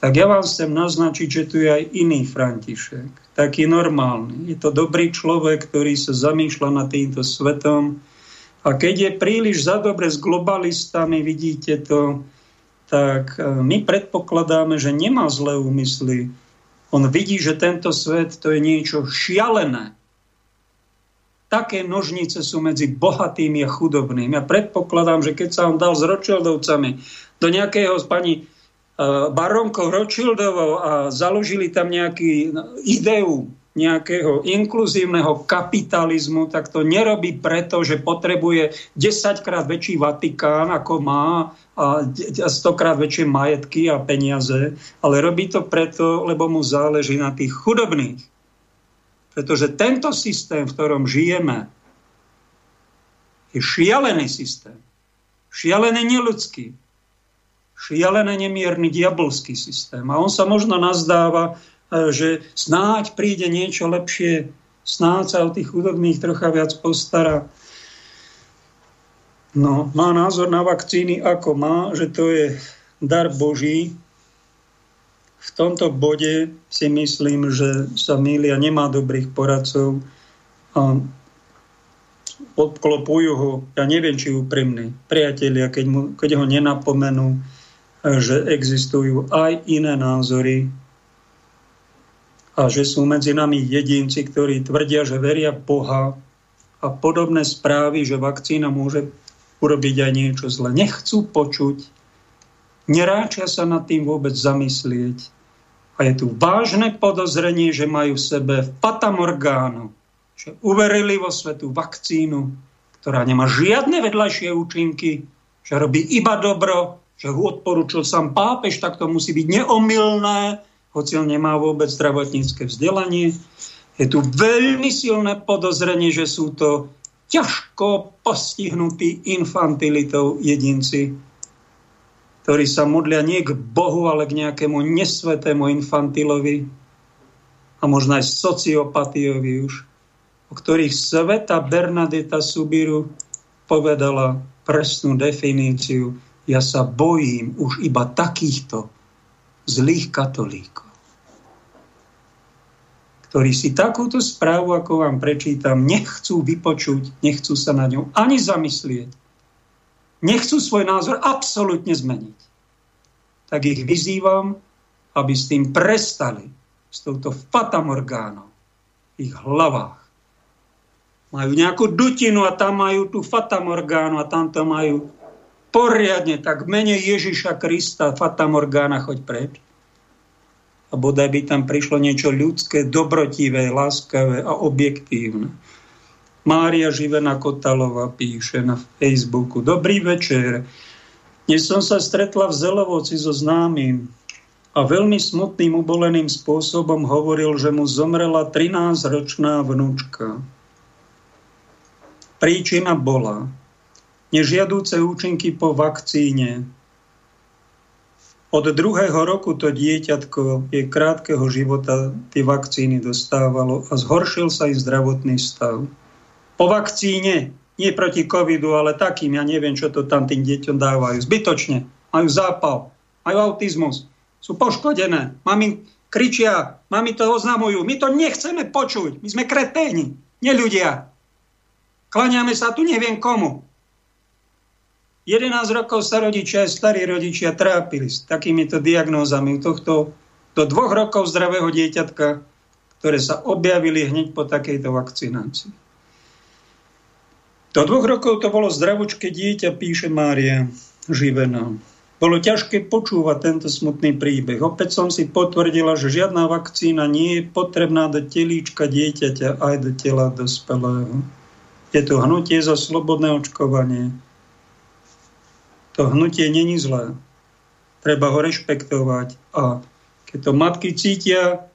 tak ja vám chcem naznačiť, že tu je aj iný František, taký normálny. Je to dobrý človek, ktorý sa zamýšľa nad týmto svetom a keď je príliš za dobre s globalistami, vidíte to, tak e, my predpokladáme, že nemá zlé úmysly. On vidí, že tento svet to je niečo šialené. Také nožnice sú medzi bohatými a chudobnými. Ja predpokladám, že keď sa on dal s Ročeldovcami do nejakého pani baronkou Rothschildovou a založili tam nejaký ideu nejakého inkluzívneho kapitalizmu, tak to nerobí preto, že potrebuje 10 krát väčší Vatikán, ako má, a 100 krát väčšie majetky a peniaze, ale robí to preto, lebo mu záleží na tých chudobných. Pretože tento systém, v ktorom žijeme, je šialený systém. Šialený neludský šialené nemierny diabolský systém. A on sa možno nazdáva, e, že snáď príde niečo lepšie, snáď sa o tých chudobných trocha viac postará. No, má názor na vakcíny, ako má, že to je dar Boží. V tomto bode si myslím, že sa Mília nemá dobrých poradcov a odklopujú ho, ja neviem, či úprimní priatelia, keď, mu, keď ho nenapomenú, že existujú aj iné názory a že sú medzi nami jedinci, ktorí tvrdia, že veria Boha a podobné správy, že vakcína môže urobiť aj niečo zle. Nechcú počuť, neráčia sa nad tým vôbec zamyslieť. A je tu vážne podozrenie, že majú v sebe fatamorgánu, že uverili vo svetú vakcínu, ktorá nemá žiadne vedľajšie účinky, že robí iba dobro že odporučil sám pápež, tak to musí byť neomilné, hoci on nemá vôbec zdravotnícke vzdelanie. Je tu veľmi silné podozrenie, že sú to ťažko postihnutí infantilitou jedinci, ktorí sa modlia nie k Bohu, ale k nejakému nesvetému infantilovi a možno aj sociopatiovi už, o ktorých sveta Bernadeta Subiru povedala presnú definíciu ja sa bojím už iba takýchto zlých katolíkov, ktorí si takúto správu, ako vám prečítam, nechcú vypočuť, nechcú sa na ňu ani zamyslieť, nechcú svoj názor absolútne zmeniť. Tak ich vyzývam, aby s tým prestali, s touto fatamorgánou v ich hlavách. Majú nejakú dutinu a tam majú tú fatamorgánu a tam to majú poriadne, tak mene Ježiša Krista, Fata Morgana, choď preč. A bodaj by tam prišlo niečo ľudské, dobrotivé, láskavé a objektívne. Mária Živena Kotalová píše na Facebooku. Dobrý večer. Dnes som sa stretla v Zelovoci so známym a veľmi smutným, uboleným spôsobom hovoril, že mu zomrela 13-ročná vnúčka. Príčina bola, nežiadúce účinky po vakcíne. Od druhého roku to dieťatko je krátkeho života tie vakcíny dostávalo a zhoršil sa ich zdravotný stav. Po vakcíne, nie proti covidu, ale takým, ja neviem, čo to tam tým deťom dávajú. Zbytočne. Majú zápal, majú autizmus, sú poškodené. Mami kričia, mami to oznamujú. My to nechceme počuť. My sme kreténi, neľudia. Kláňame sa tu neviem komu. 11 rokov sa rodičia, aj starí rodičia trápili s takýmito diagnózami tohto do dvoch rokov zdravého dieťatka, ktoré sa objavili hneď po takejto vakcinácii. Do dvoch rokov to bolo zdravučké dieťa, píše Mária Živená. Bolo ťažké počúvať tento smutný príbeh. Opäť som si potvrdila, že žiadna vakcína nie je potrebná do telíčka dieťaťa aj do tela dospelého. Je to hnutie za slobodné očkovanie. To hnutie není zlé. Treba ho rešpektovať. A keď to matky cítia,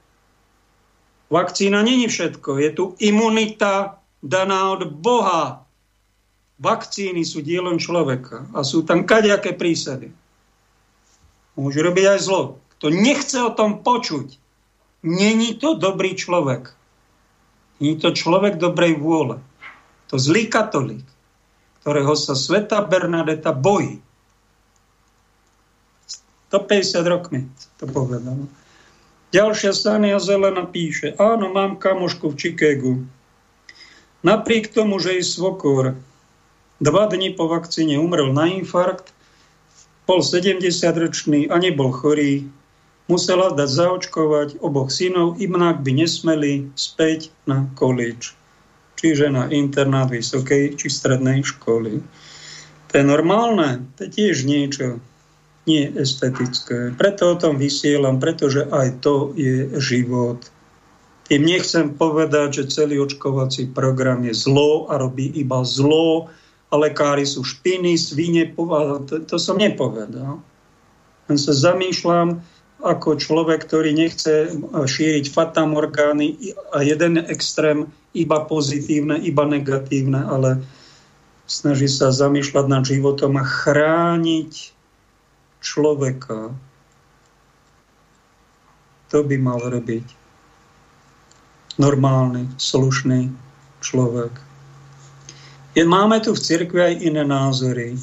vakcína není všetko. Je tu imunita daná od Boha. Vakcíny sú dielom človeka a sú tam kadejaké prísady. Môžu robiť aj zlo. Kto nechce o tom počuť, není to dobrý človek. Není to človek dobrej vôle. To zlý katolík, ktorého sa sveta Bernadeta bojí. 150 rokmi to povedal. Ďalšia Sania Zelena píše, áno, mám kamošku v Chicagu. Napriek tomu, že je svokor dva dni po vakcíne umrel na infarkt, bol 70-ročný a nebol chorý, musela dať zaočkovať oboch synov, inak by nesmeli späť na college čiže na internát vysokej či strednej školy. To je normálne, to je tiež niečo nie estetické. Preto o tom vysielam, pretože aj to je život. Tým nechcem povedať, že celý očkovací program je zlo a robí iba zlo a lekári sú špiny, svine, to, to som nepovedal. Len sa zamýšľam, ako človek, ktorý nechce šíriť fatamorgány a jeden extrém iba pozitívne, iba negatívne, ale snaží sa zamýšľať nad životom a chrániť človeka. To by mal robiť normálny, slušný človek. Máme tu v cirkvi aj iné názory.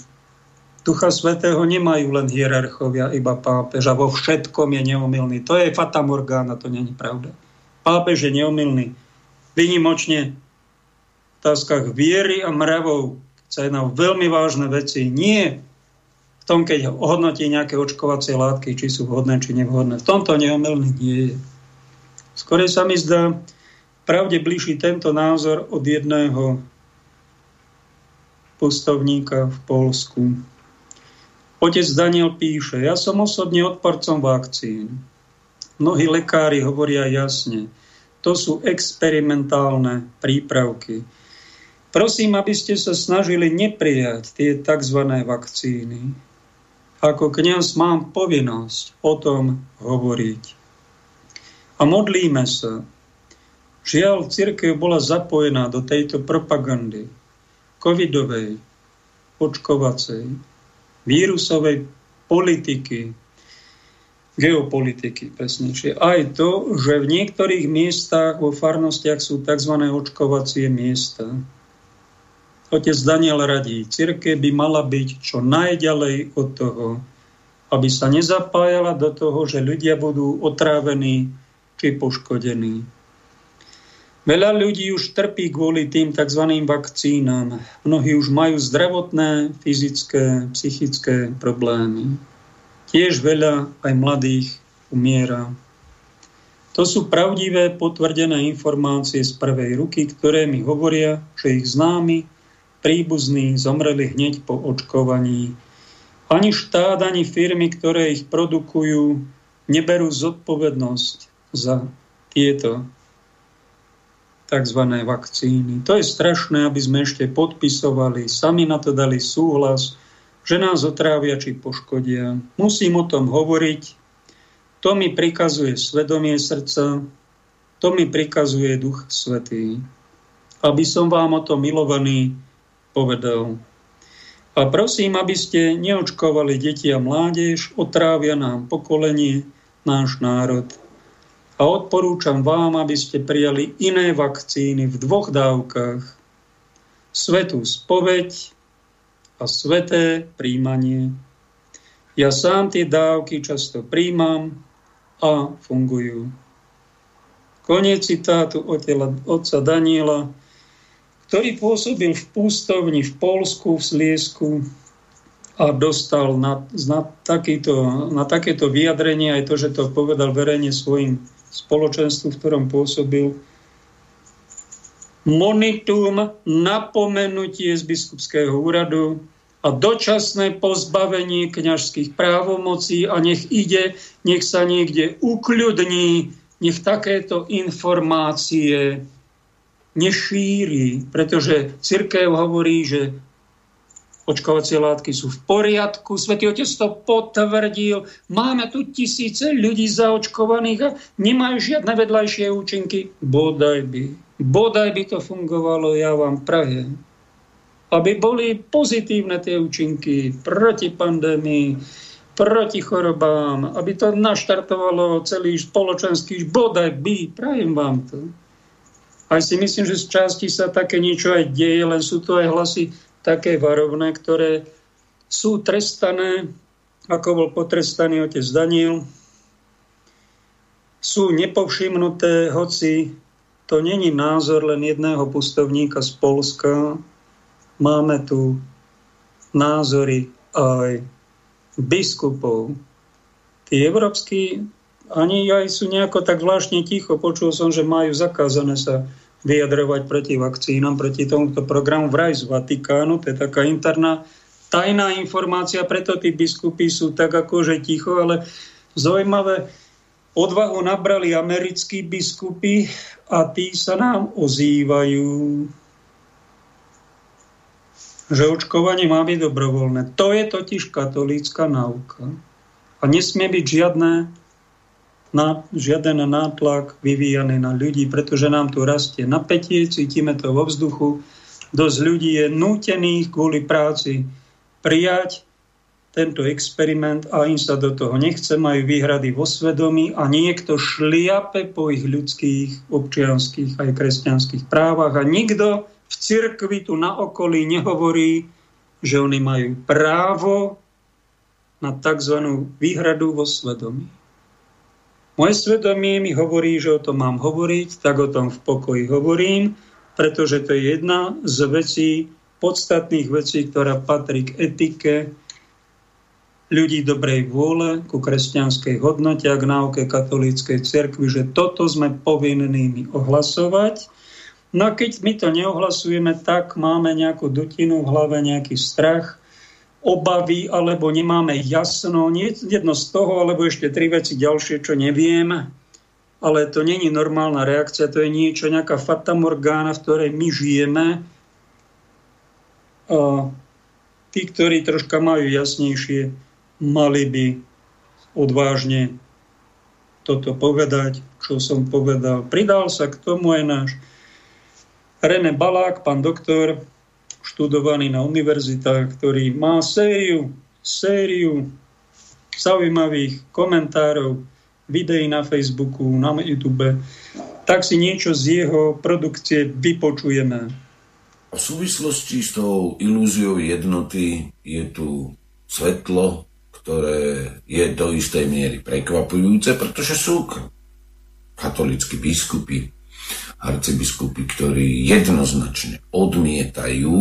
Ducha Svetého nemajú len hierarchovia, iba pápež a vo všetkom je neomilný. To je fatamorgána, to není pravda. Pápež je neomilný vynimočne v otázkach viery a mravov, sa jedná o veľmi vážne veci, nie v tom, keď hodnotí nejaké očkovacie látky, či sú vhodné, či nevhodné. V tomto neomilný nie je. Skôr sa mi zdá pravde bližší tento názor od jedného pustovníka v Polsku. Otec Daniel píše, ja som osobne odporcom vakcín. Mnohí lekári hovoria jasne, to sú experimentálne prípravky. Prosím, aby ste sa snažili neprijať tie tzv. vakcíny. Ako kniaz mám povinnosť o tom hovoriť. A modlíme sa. Žiaľ, církev bola zapojená do tejto propagandy covidovej, očkovacej, vírusovej politiky, geopolitiky presnejšie. Aj to, že v niektorých miestach vo farnostiach sú tzv. očkovacie miesta. Otec Daniel radí, církev by mala byť čo najďalej od toho, aby sa nezapájala do toho, že ľudia budú otrávení či poškodení. Veľa ľudí už trpí kvôli tým tzv. vakcínám. Mnohí už majú zdravotné, fyzické, psychické problémy. Tiež veľa aj mladých umiera. To sú pravdivé, potvrdené informácie z prvej ruky, ktoré mi hovoria, že ich známi, príbuzní zomreli hneď po očkovaní. Ani štát, ani firmy, ktoré ich produkujú, neberú zodpovednosť za tieto tzv. vakcíny. To je strašné, aby sme ešte podpisovali, sami na to dali súhlas, že nás otrávia či poškodia. Musím o tom hovoriť. To mi prikazuje svedomie srdca, to mi prikazuje Duch Svetý. Aby som vám o tom milovaný povedal. A prosím, aby ste neočkovali deti a mládež, otrávia nám pokolenie, náš národ. A odporúčam vám, aby ste prijali iné vakcíny v dvoch dávkach. Svetú spoveď a sveté príjmanie. Ja sám tie dávky často príjmam a fungujú. Koniec citátu otca Daniela, ktorý pôsobil v pústovni v Polsku, v Sliesku a dostal na, na, takýto, na takéto vyjadrenie aj to, že to povedal verejne svojim spoločenstvu, v ktorom pôsobil. Monitum, napomenutie z biskupského úradu a dočasné pozbavenie kňažských právomocí a nech ide, nech sa niekde ukľudní, nech takéto informácie nešíri, pretože církev hovorí, že očkovacie látky sú v poriadku. Svetý Otec to potvrdil. Máme tu tisíce ľudí zaočkovaných a nemajú žiadne vedľajšie účinky. Bodaj by. Bodaj by to fungovalo, ja vám prajem. Aby boli pozitívne tie účinky proti pandémii, proti chorobám, aby to naštartovalo celý spoločenský bodaj by, prajem vám to. Aj si myslím, že z časti sa také niečo aj deje, len sú to aj hlasy také varovné, ktoré sú trestané, ako bol potrestaný otec Daniel, sú nepovšimnuté, hoci to není názor len jedného pustovníka z Polska. Máme tu názory aj biskupov. Tí európsky ani aj sú nejako tak zvláštne ticho. Počul som, že majú zakázané sa vyjadrovať proti vakcínam, proti tomuto programu vraj z Vatikánu. To je taká interná tajná informácia, preto tí biskupy sú tak akože ticho, ale zaujímavé, odvahu nabrali americkí biskupy a tí sa nám ozývajú že očkovanie má byť dobrovoľné. To je totiž katolícka náuka. A nesmie byť žiadne, na, žiaden nátlak vyvíjaný na ľudí, pretože nám tu rastie napätie, cítime to vo vzduchu. Dosť ľudí je nútených kvôli práci prijať tento experiment a im sa do toho nechce, majú výhrady vo svedomí a niekto šliape po ich ľudských, občianských aj kresťanských právach a nikto v cirkvi tu na okolí nehovorí, že oni majú právo na tzv. výhradu vo svedomí. Moje svedomie mi hovorí, že o tom mám hovoriť, tak o tom v pokoji hovorím, pretože to je jedna z vecí, podstatných vecí, ktorá patrí k etike ľudí dobrej vôle, ku kresťanskej hodnote a k náuke katolíckej cerkvi, že toto sme povinnými ohlasovať. No a keď my to neohlasujeme, tak máme nejakú dutinu v hlave, nejaký strach, obavy, alebo nemáme jasno, jedno z toho, alebo ešte tri veci ďalšie, čo neviem, ale to není normálna reakcia, to je niečo, nejaká fatamorgána, v ktorej my žijeme. A tí, ktorí troška majú jasnejšie, mali by odvážne toto povedať, čo som povedal. Pridal sa k tomu aj náš René Balák, pán doktor, študovaný na univerzitách, ktorý má sériu, sériu zaujímavých komentárov, videí na Facebooku, na YouTube, tak si niečo z jeho produkcie vypočujeme. V súvislosti s tou ilúziou jednoty je tu svetlo, ktoré je do istej miery prekvapujúce, pretože sú katolícky biskupy, arcibiskupy, ktorí jednoznačne odmietajú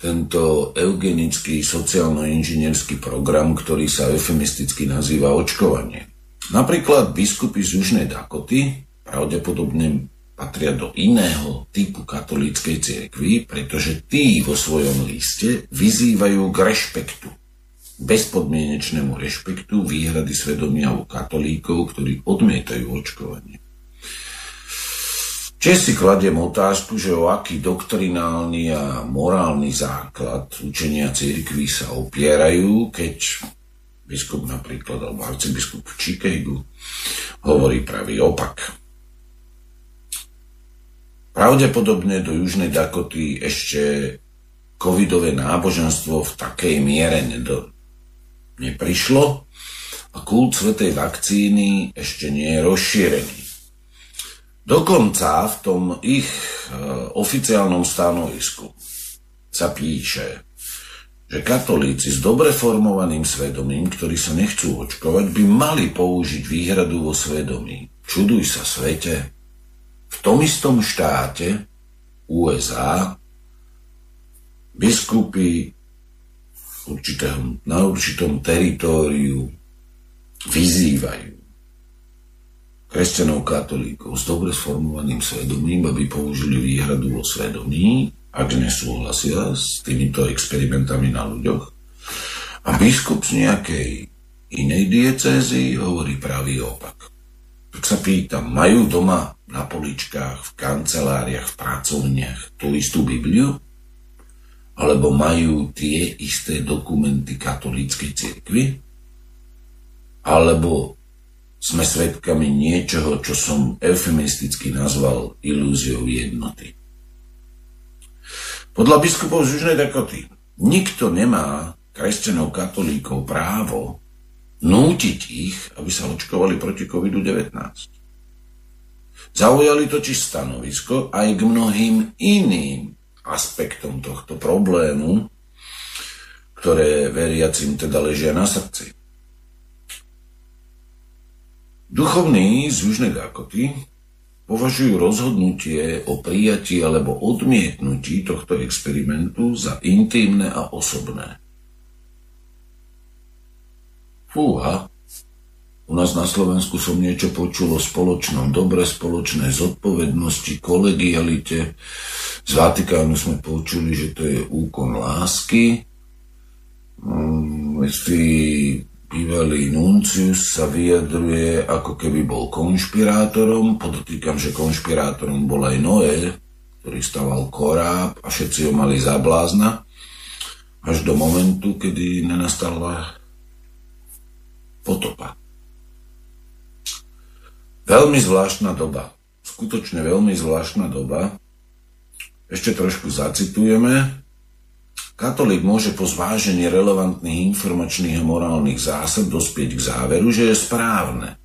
tento eugenický sociálno-inžinierský program, ktorý sa eufemisticky nazýva očkovanie. Napríklad biskupy z Južnej Dakoty pravdepodobne patria do iného typu katolíckej cirkvi, pretože tí vo svojom liste vyzývajú k rešpektu, bezpodmienečnému rešpektu výhrady svedomia u katolíkov, ktorí odmietajú očkovanie. Čiže si kladiem otázku, že o aký doktrinálny a morálny základ učenia cirkví sa opierajú, keď biskup napríklad, alebo arcibiskup v Chicagu hovorí pravý opak. Pravdepodobne do Južnej Dakoty ešte covidové náboženstvo v takej miere nedo, neprišlo a kult svetej vakcíny ešte nie je rozšírený. Dokonca v tom ich e, oficiálnom stanovisku sa píše, že katolíci s dobre formovaným svedomím, ktorí sa nechcú očkovať, by mali použiť výhradu vo svedomí. Čuduj sa svete. V tom istom štáte USA biskupy určitého, na určitom teritóriu vyzývajú kresťanov katolíkov s dobre sformovaným svedomím, aby použili výhradu vo svedomí ak nesúhlasia s týmito experimentami na ľuďoch. A biskup z nejakej inej diecézy hovorí pravý opak. Tak sa pýtam, majú doma na poličkách, v kanceláriách, v pracovniach tú istú Bibliu? Alebo majú tie isté dokumenty katolíckej cirkvi? Alebo sme svedkami niečoho, čo som eufemisticky nazval ilúziou jednoty. Podľa biskupov z Južnej Dakoty nikto nemá kresťanov katolíkov právo nútiť ich, aby sa očkovali proti COVID-19. Zaujali totiž stanovisko aj k mnohým iným aspektom tohto problému, ktoré veriacim teda ležia na srdci. Duchovní z Južnej Dakoty považujú rozhodnutie o prijatí alebo odmietnutí tohto experimentu za intimné a osobné. Fúha, u nás na Slovensku som niečo počul o spoločnom dobre, spoločnej zodpovednosti, kolegialite. Z Vatikánu sme počuli, že to je úkon lásky. Um, Bývalý nuncius sa vyjadruje, ako keby bol konšpirátorom. Podotýkam, že konšpirátorom bol aj Noé, ktorý staval koráb a všetci ho mali za blázna. Až do momentu, kedy nenastala potopa. Veľmi zvláštna doba. Skutočne veľmi zvláštna doba. Ešte trošku zacitujeme. Katolík môže po zvážení relevantných informačných a morálnych zásad dospieť k záveru, že je správne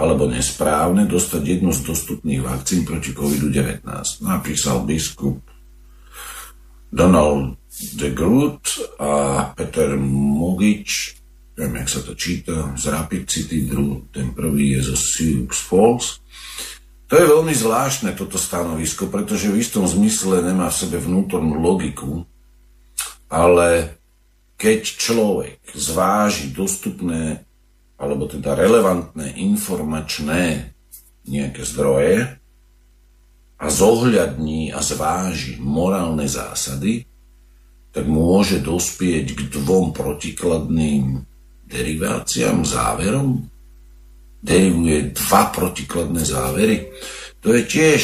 alebo nesprávne dostať jednu z dostupných vakcín proti COVID-19. Napísal biskup Donald de Groot a Peter Mogič, neviem, jak sa to číta, z Rapid City, druhý, ten prvý je zo Sioux Falls. To je veľmi zvláštne, toto stanovisko, pretože v istom zmysle nemá v sebe vnútornú logiku, ale keď človek zváži dostupné alebo teda relevantné informačné nejaké zdroje a zohľadní a zváži morálne zásady, tak môže dospieť k dvom protikladným deriváciám, záverom. Derivuje dva protikladné závery. To je tiež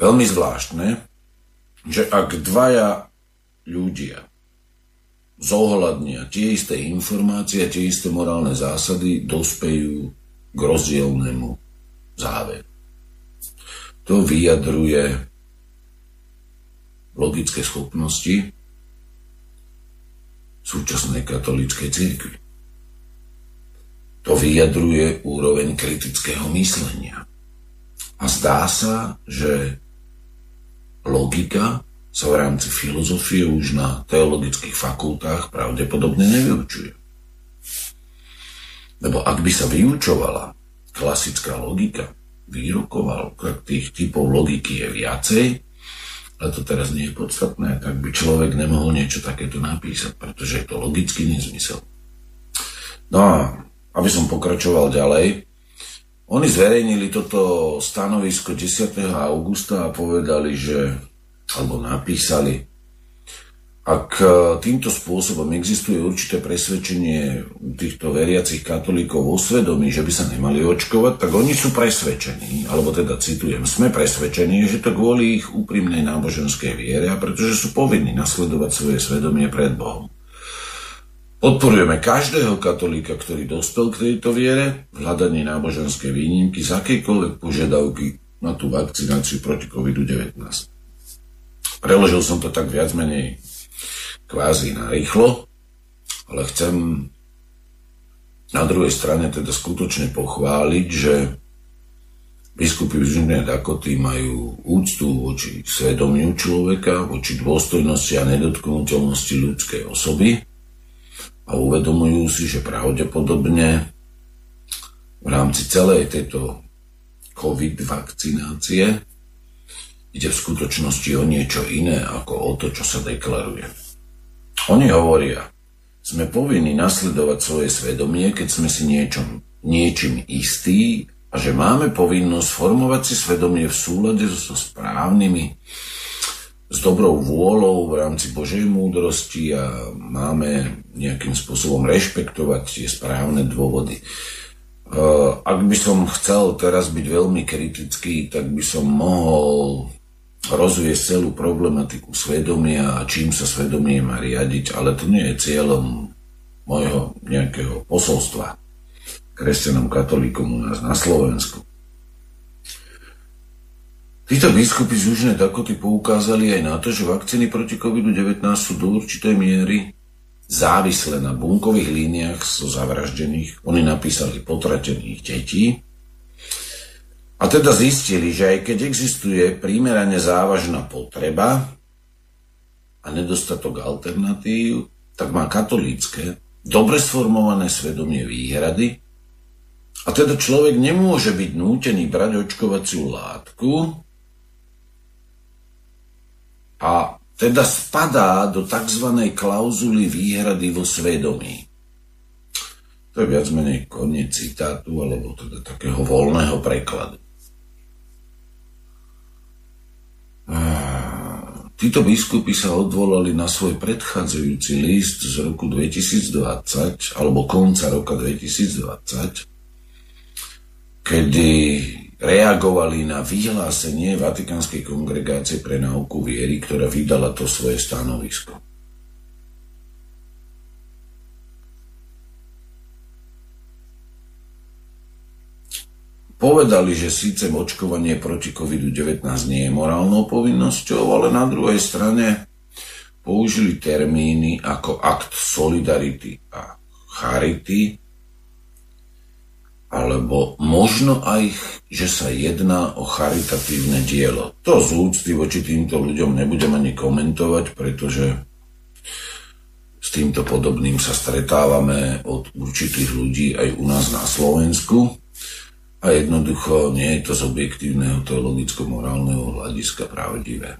veľmi zvláštne, že ak dvaja ľudia zohľadnia tie isté informácie tie isté morálne zásady, dospejú k rozdielnému záveru. To vyjadruje logické schopnosti súčasnej katolíckej cirkvi. To vyjadruje úroveň kritického myslenia. A zdá sa, že logika sa v rámci filozofie už na teologických fakultách pravdepodobne nevyučuje. Lebo ak by sa vyučovala klasická logika, výrokoval, tých typov logiky je viacej, ale to teraz nie je podstatné, tak by človek nemohol niečo takéto napísať, pretože je to logický nezmysel. No a aby som pokračoval ďalej, oni zverejnili toto stanovisko 10. augusta a povedali, že, alebo napísali, ak e, týmto spôsobom existuje určité presvedčenie týchto veriacich katolíkov vo svedomí, že by sa nemali očkovať, tak oni sú presvedčení, alebo teda citujem, sme presvedčení, že to kvôli ich úprimnej náboženskej viere a pretože sú povinní nasledovať svoje svedomie pred Bohom. Podporujeme každého katolíka, ktorý dospel k tejto viere v hľadaní náboženskej výnimky z akejkoľvek požiadavky na tú vakcináciu proti COVID-19. Preložil som to tak viac menej kvázi na rýchlo, ale chcem na druhej strane teda skutočne pochváliť, že biskupy v Južnej Dakoty majú úctu voči svedomiu človeka, voči dôstojnosti a nedotknutelnosti ľudskej osoby a uvedomujú si, že pravdepodobne v rámci celej tejto COVID vakcinácie ide v skutočnosti o niečo iné ako o to, čo sa deklaruje. Oni hovoria, sme povinni nasledovať svoje svedomie, keď sme si niečom, niečím istí a že máme povinnosť formovať si svedomie v súlade so správnymi, s dobrou vôľou v rámci Božej múdrosti a máme nejakým spôsobom rešpektovať tie správne dôvody. Eh, ak by som chcel teraz byť veľmi kritický, tak by som mohol rozviesť celú problematiku svedomia a čím sa svedomie má riadiť, ale to nie je cieľom môjho nejakého posolstva kresťanom katolíkom u nás na Slovensku. Títo biskupy z Južnej Dakoty poukázali aj na to, že vakcíny proti COVID-19 sú do určitej miery závislé na bunkových líniách zo zavraždených, oni napísali potratených detí, a teda zistili, že aj keď existuje prímerane závažná potreba a nedostatok alternatív, tak má katolícke, dobre sformované svedomie výhrady. A teda človek nemôže byť nútený brať očkovaciu látku a teda spadá do tzv. klauzuly výhrady vo svedomí. To je viac menej koniec citátu, alebo teda takého voľného prekladu. Títo biskupy sa odvolali na svoj predchádzajúci list z roku 2020, alebo konca roka 2020, kedy reagovali na vyhlásenie Vatikánskej kongregácie pre náuku viery, ktorá vydala to svoje stanovisko. Povedali, že síce očkovanie proti COVID-19 nie je morálnou povinnosťou, ale na druhej strane použili termíny ako akt solidarity a charity, alebo možno aj, že sa jedná o charitatívne dielo. To z úcty voči týmto ľuďom nebudem ani komentovať, pretože s týmto podobným sa stretávame od určitých ľudí aj u nás na Slovensku a jednoducho nie je to z objektívneho teologicko-morálneho hľadiska pravdivé.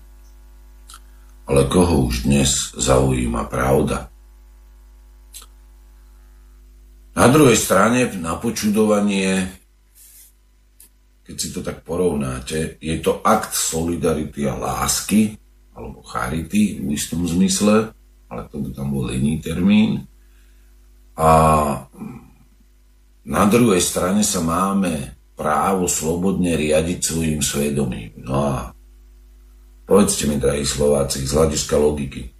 Ale koho už dnes zaujíma pravda? Na druhej strane, na počudovanie, keď si to tak porovnáte, je to akt solidarity a lásky, alebo charity v istom zmysle, ale to by tam bol iný termín. A na druhej strane sa máme právo slobodne riadiť svojim svedomím. No a povedzte mi, drahí Slováci, z hľadiska logiky.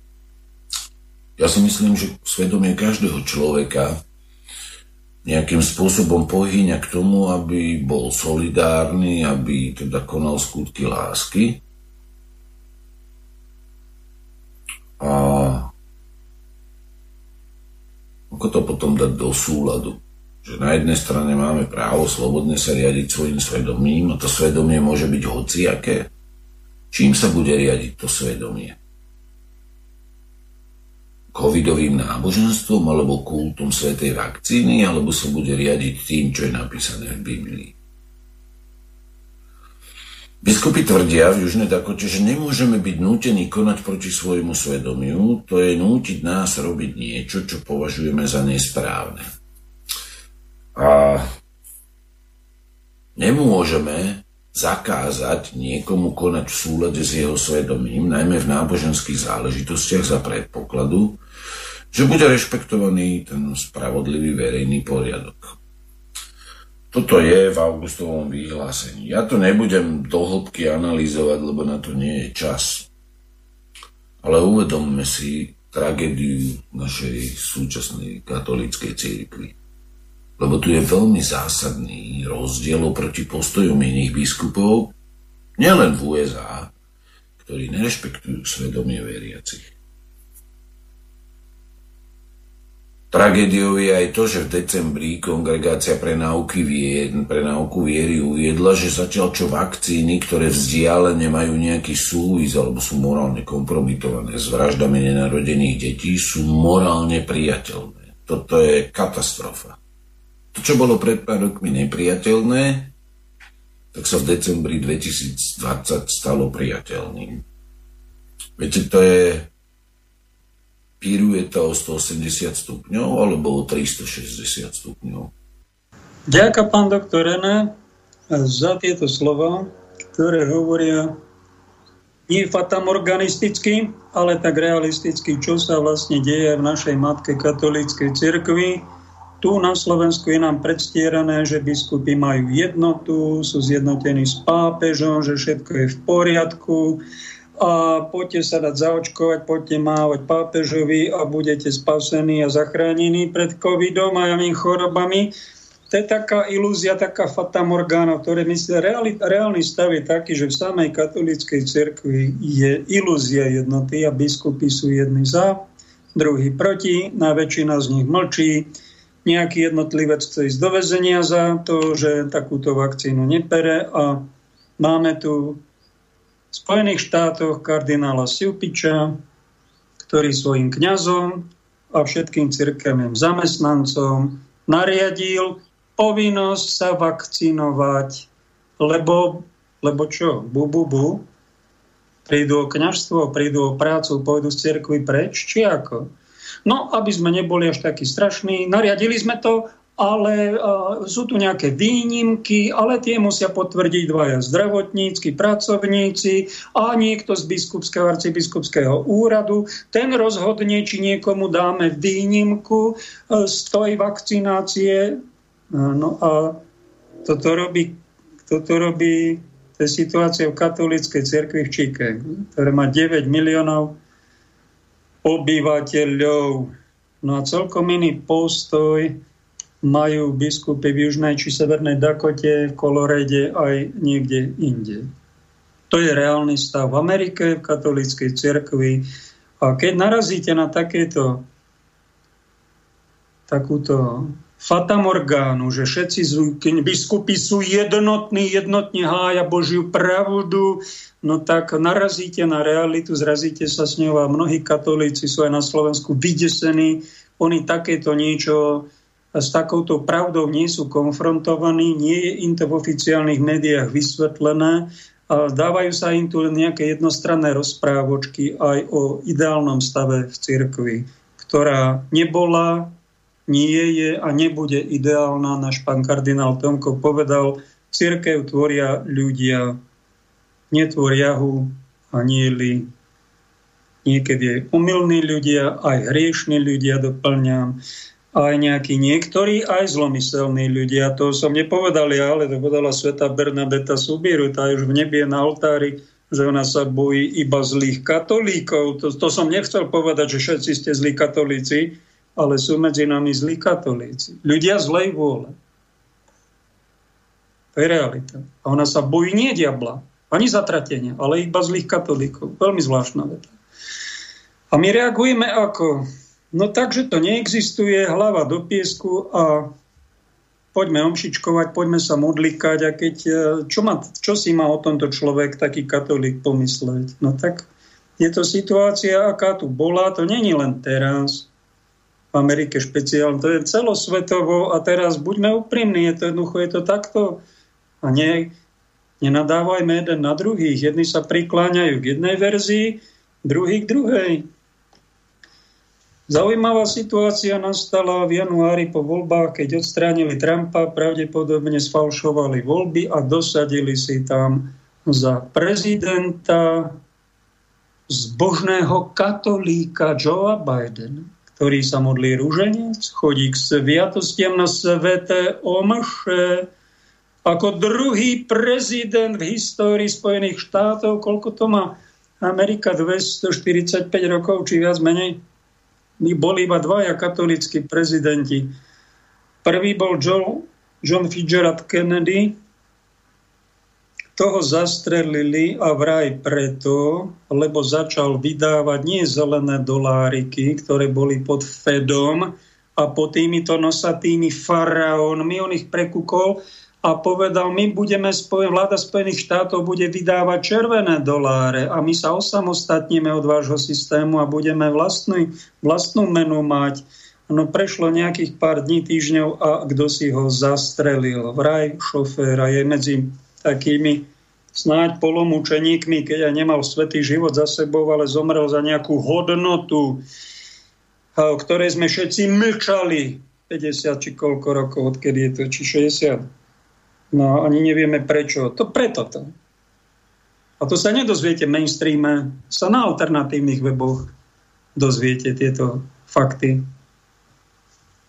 Ja si myslím, že svedomie každého človeka nejakým spôsobom pohýňa k tomu, aby bol solidárny, aby teda konal skutky lásky. A ako to potom dať do súladu? Že na jednej strane máme právo slobodne sa riadiť svojim svedomím a to svedomie môže byť hociaké. Čím sa bude riadiť to svedomie? Covidovým náboženstvom alebo kultom svetej vakcíny, alebo sa bude riadiť tým, čo je napísané v Biblii. Biskupy tvrdia v Južnej Dakote, že nemôžeme byť nútení konať proti svojmu svedomiu, to je nútiť nás robiť niečo, čo považujeme za nesprávne. A nemôžeme zakázať niekomu konať v súlade s jeho svedomím, najmä v náboženských záležitostiach za predpokladu, že bude rešpektovaný ten spravodlivý verejný poriadok. Toto je v augustovom vyhlásení. Ja to nebudem do hĺbky analyzovať, lebo na to nie je čas. Ale uvedomme si tragédiu našej súčasnej katolíckej církvy. Lebo tu je veľmi zásadný rozdiel oproti postojom iných biskupov, nielen v USA, ktorí nerešpektujú svedomie veriacich. Tragédiou je aj to, že v decembri Kongregácia pre, náuky vied, pre náuku viery uviedla, že zatiaľ čo vakcíny, ktoré vzdialene majú nejaký súvis alebo sú morálne kompromitované s vraždami nenarodených detí, sú morálne priateľné. Toto je katastrofa. To, čo bolo pred pár rokmi nepriateľné, tak sa v decembri 2020 stalo priateľným. Viete, to je piruje to o 180 stupňov alebo o 360 stupňov? Ďakujem, pán doktor René, za tieto slova, ktoré hovoria nie fatamorganisticky, ale tak realisticky, čo sa vlastne deje v našej matke katolíckej cirkvi. Tu na Slovensku je nám predstierané, že biskupy majú jednotu, sú zjednotení s pápežom, že všetko je v poriadku, a poďte sa dať zaočkovať, poďte mávať pápežovi a budete spasení a zachránení pred covidom a javnými chorobami. To je taká ilúzia, taká fata morgana, ktoré myslí, reálny, reálny stav je taký, že v samej katolíckej cirkvi je ilúzia jednoty a biskupy sú jedni za, druhý proti, na väčšina z nich mlčí, nejaký jednotlivec chce ísť do väzenia za to, že takúto vakcínu nepere a máme tu Spojených štátoch kardinála Siupiča, ktorý svojim kňazom a všetkým cirkevným zamestnancom nariadil povinnosť sa vakcinovať, lebo, lebo čo? Bu, bu, bu. Prídu o kňažstvo, prídu o prácu, pôjdu z cirkvy preč, či ako? No, aby sme neboli až takí strašní, nariadili sme to ale uh, sú tu nejaké výnimky, ale tie musia potvrdiť dvaja zdravotnícky pracovníci a niekto z biskupského arcibiskupského úradu. Ten rozhodne, či niekomu dáme výnimku uh, z tej vakcinácie. No a toto robí, toto robí to situácia v katolíckej cirkvi v Čike, ktoré má 9 miliónov obyvateľov. No a celkom iný postoj majú biskupy v Južnej či Severnej Dakote, v Kolorede aj niekde inde. To je reálny stav v Amerike, v katolíckej cirkvi. A keď narazíte na takéto takúto fatamorgánu, že všetci biskupy sú jednotní, jednotne hája Božiu pravdu, no tak narazíte na realitu, zrazíte sa s ňou a mnohí katolíci sú aj na Slovensku vydesení. Oni takéto niečo s takouto pravdou nie sú konfrontovaní, nie je im to v oficiálnych médiách vysvetlené a dávajú sa im tu nejaké jednostranné rozprávočky aj o ideálnom stave v cirkvi, ktorá nebola, nie je a nebude ideálna. Náš pán kardinál Tomko povedal, cirkev tvoria ľudia, netvoria hu a nie niekedy umilní ľudia, aj hriešní ľudia doplňam aj nejakí niektorí, aj zlomyselní ľudia. To som nepovedal ja, ale to povedala sveta Bernadeta Subiru, tá už v nebi na oltári, že ona sa bojí iba zlých katolíkov. To, to som nechcel povedať, že všetci ste zlí katolíci, ale sú medzi nami zlí katolíci. Ľudia zlej vôle. To je realita. A ona sa bojí nie diabla, ani zatratenia, ale iba zlých katolíkov. Veľmi zvláštna veta. A my reagujeme ako? No takže to neexistuje, hlava do piesku a poďme omšičkovať, poďme sa modlikať a keď, e, čo, má, čo si má o tomto človek, taký katolík, pomysleť? No tak je to situácia, aká tu bola, to není len teraz, v Amerike špeciálne, to je celosvetovo a teraz buďme úprimní, je to jednoducho, je to takto a nie, nenadávajme jeden na druhých. Jedni sa prikláňajú k jednej verzii, druhý k druhej. Zaujímavá situácia nastala v januári po voľbách, keď odstránili Trumpa, pravdepodobne sfalšovali voľby a dosadili si tam za prezidenta zbožného katolíka Joea Biden, ktorý sa modlí rúženec, chodí k sviatostiam na sveté omše, ako druhý prezident v histórii Spojených štátov, koľko to má Amerika, 245 rokov, či viac menej, boli iba dvaja katolíckí prezidenti. Prvý bol John Fitzgerald Kennedy toho zastrelili a vraj preto, lebo začal vydávať nie zelené doláriky, ktoré boli pod Fedom a pod týmito nosatými faraónmi. On ich prekúkol a povedal, my budeme, vláda Spojených štátov bude vydávať červené doláre a my sa osamostatníme od vášho systému a budeme vlastnú, vlastnú menu mať. No prešlo nejakých pár dní, týždňov a kto si ho zastrelil. Vraj šofér a je medzi takými snáď polomúčeníkmi, keď aj nemal svetý život za sebou, ale zomrel za nejakú hodnotu, o ktorej sme všetci mlčali 50 či koľko rokov, odkedy je to, či 60 No ani nevieme prečo. To preto to. A to sa nedozviete v mainstreame, sa na alternatívnych weboch dozviete tieto fakty.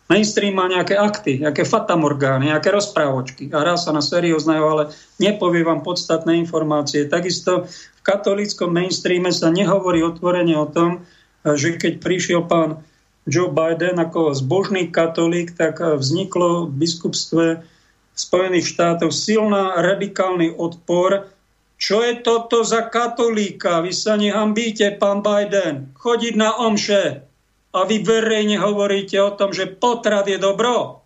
Mainstream má nejaké akty, nejaké fatamorgány, nejaké rozprávočky a raz sa na seriózneho, ale nepovie vám podstatné informácie. Takisto v katolíckom mainstreame sa nehovorí otvorene o tom, že keď prišiel pán Joe Biden ako zbožný katolík, tak vzniklo v biskupstve Spojených štátov silná radikálny odpor. Čo je toto za katolíka? Vy sa nehambíte, pán Biden, chodiť na omše a vy verejne hovoríte o tom, že potrat je dobro.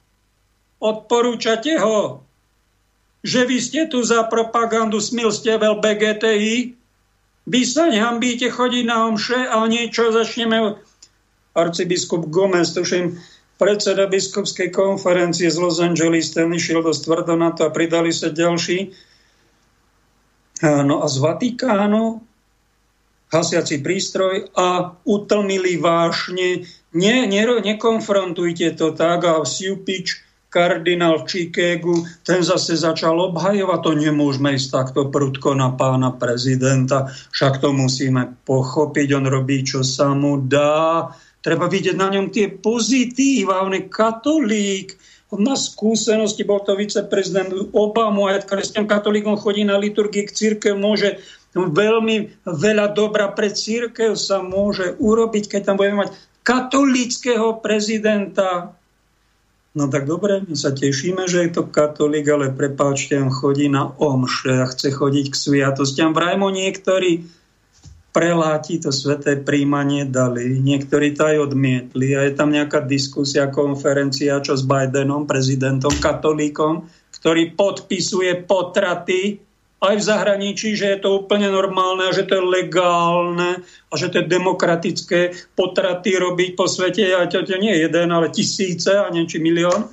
Odporúčate ho, že vy ste tu za propagandu smilstievel BGTI. Vy sa nehambíte chodiť na omše a niečo začneme... Arcibiskup Gomez, tuším, predseda biskupskej konferencie z Los Angeles, ten išiel dosť tvrdo na to a pridali sa ďalší. No a z Vatikánu hasiaci prístroj a utlmili vášne. Nie, nie, nekonfrontujte to tak a Siupič, kardinál v Chicagu, ten zase začal obhajovať, to nemôžeme ísť takto prudko na pána prezidenta, však to musíme pochopiť, on robí, čo sa mu dá Treba vidieť na ňom tie pozitíva. On je katolík, on má skúsenosti, bol to viceprezident Obama, aj kresťan katolík, on chodí na liturgii k církev, môže veľmi veľa dobra pre církev sa môže urobiť, keď tam budeme mať katolíckého prezidenta. No tak dobre, my sa tešíme, že je to katolík, ale prepáčte, on chodí na omše a chce chodiť k sviatostiam. Vrajmo niektorí preláti to sveté príjmanie dali. Niektorí to aj odmietli a je tam nejaká diskusia, konferencia, čo s Bidenom, prezidentom, katolíkom, ktorý podpisuje potraty aj v zahraničí, že je to úplne normálne a že to je legálne a že to je demokratické potraty robiť po svete. A to, to nie je jeden, ale tisíce a nie či milión.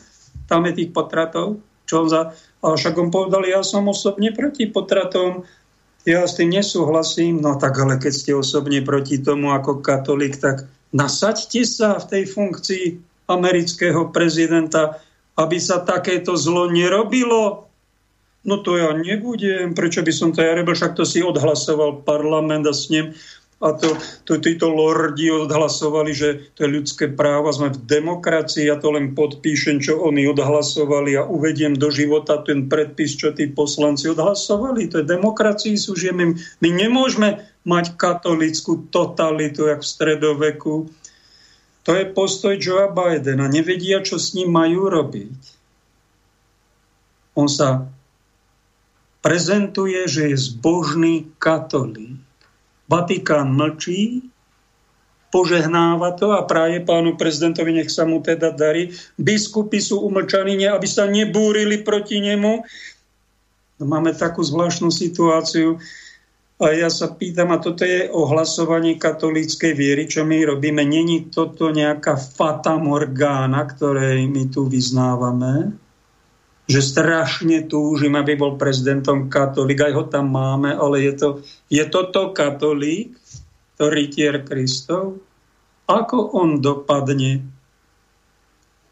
Tam je tých potratov. Čo on za... A však on povedal, ja som osobne proti potratom ja s tým nesúhlasím, no tak ale keď ste osobne proti tomu ako katolík, tak nasaďte sa v tej funkcii amerického prezidenta, aby sa takéto zlo nerobilo. No to ja nebudem, prečo by som to ja robil, však to si odhlasoval parlament a s ním a to, to títo lordi odhlasovali, že to je ľudské právo, sme v demokracii, ja to len podpíšem, čo oni odhlasovali a uvediem do života ten predpis, čo tí poslanci odhlasovali. To je demokracii súžijeme. My nemôžeme mať katolickú totalitu, jak v stredoveku. To je postoj Joea Bidena. Nevedia, čo s ním majú robiť. On sa prezentuje, že je zbožný katolík Vatikán mlčí, požehnáva to a práve pánu prezidentovi nech sa mu teda darí. Biskupy sú umlčaní, aby sa nebúrili proti nemu. No, máme takú zvláštnu situáciu. A ja sa pýtam, a toto je ohlasovanie katolíckej viery, čo my robíme. Není toto nejaká fata morgána, ktorej my tu vyznávame? Že strašne túžim, aby bol prezidentom katolík, aj ho tam máme, ale je, to, je toto katolík, to rytier Kristov? Ako on dopadne?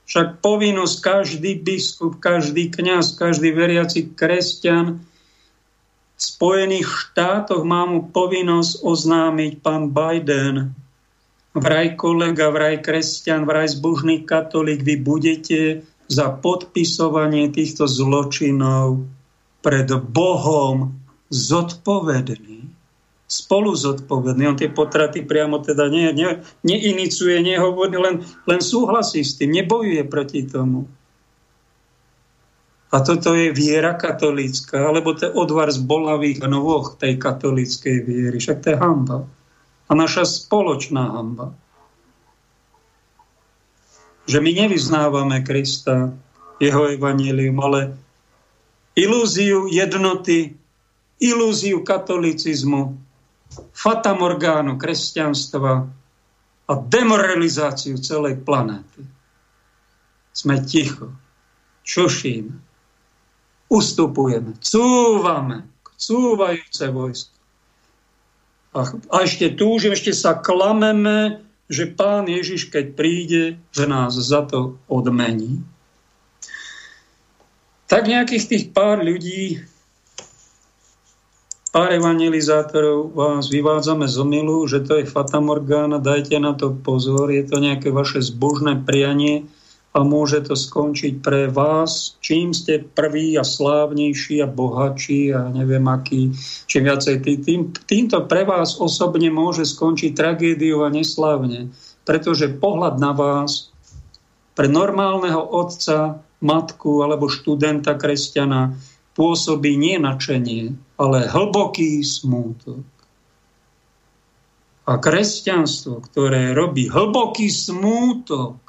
Však povinnosť každý biskup, každý kňaz, každý veriaci kresťan v Spojených štátoch má mu povinnosť oznámiť pán Biden. Vraj kolega, vraj kresťan, vraj zbožný katolík, vy budete za podpisovanie týchto zločinov pred Bohom zodpovedný, spolu zodpovedný. On tie potraty priamo teda ne, ne, neiniciuje, nehovorí, len, len súhlasí s tým, nebojuje proti tomu. A toto je viera katolícka, alebo to je odvar z bolavých nôh tej katolíckej viery. Však to je hamba. A naša spoločná hamba. Že my nevyznávame Krista, jeho evanílium, ale ilúziu jednoty, ilúziu katolicizmu, fatamorgánu kresťanstva a demoralizáciu celej planéty. Sme ticho, čušíme, ustupujeme, cúvame, cúvajúce vojsko. A, a ešte túžim, ešte sa klameme, že pán Ježiš, keď príde, že nás za to odmení. Tak nejakých tých pár ľudí, pár evangelizátorov vás vyvádzame z omilu, že to je fatamorgána, dajte na to pozor, je to nejaké vaše zbožné prianie, a môže to skončiť pre vás, čím ste prvý a slávnejší a bohatší a neviem aký, čím viacej tým, týmto pre vás osobne môže skončiť tragédiou a neslávne, pretože pohľad na vás pre normálneho otca, matku alebo študenta kresťana pôsobí nie načenie, ale hlboký smútok. A kresťanstvo, ktoré robí hlboký smútok,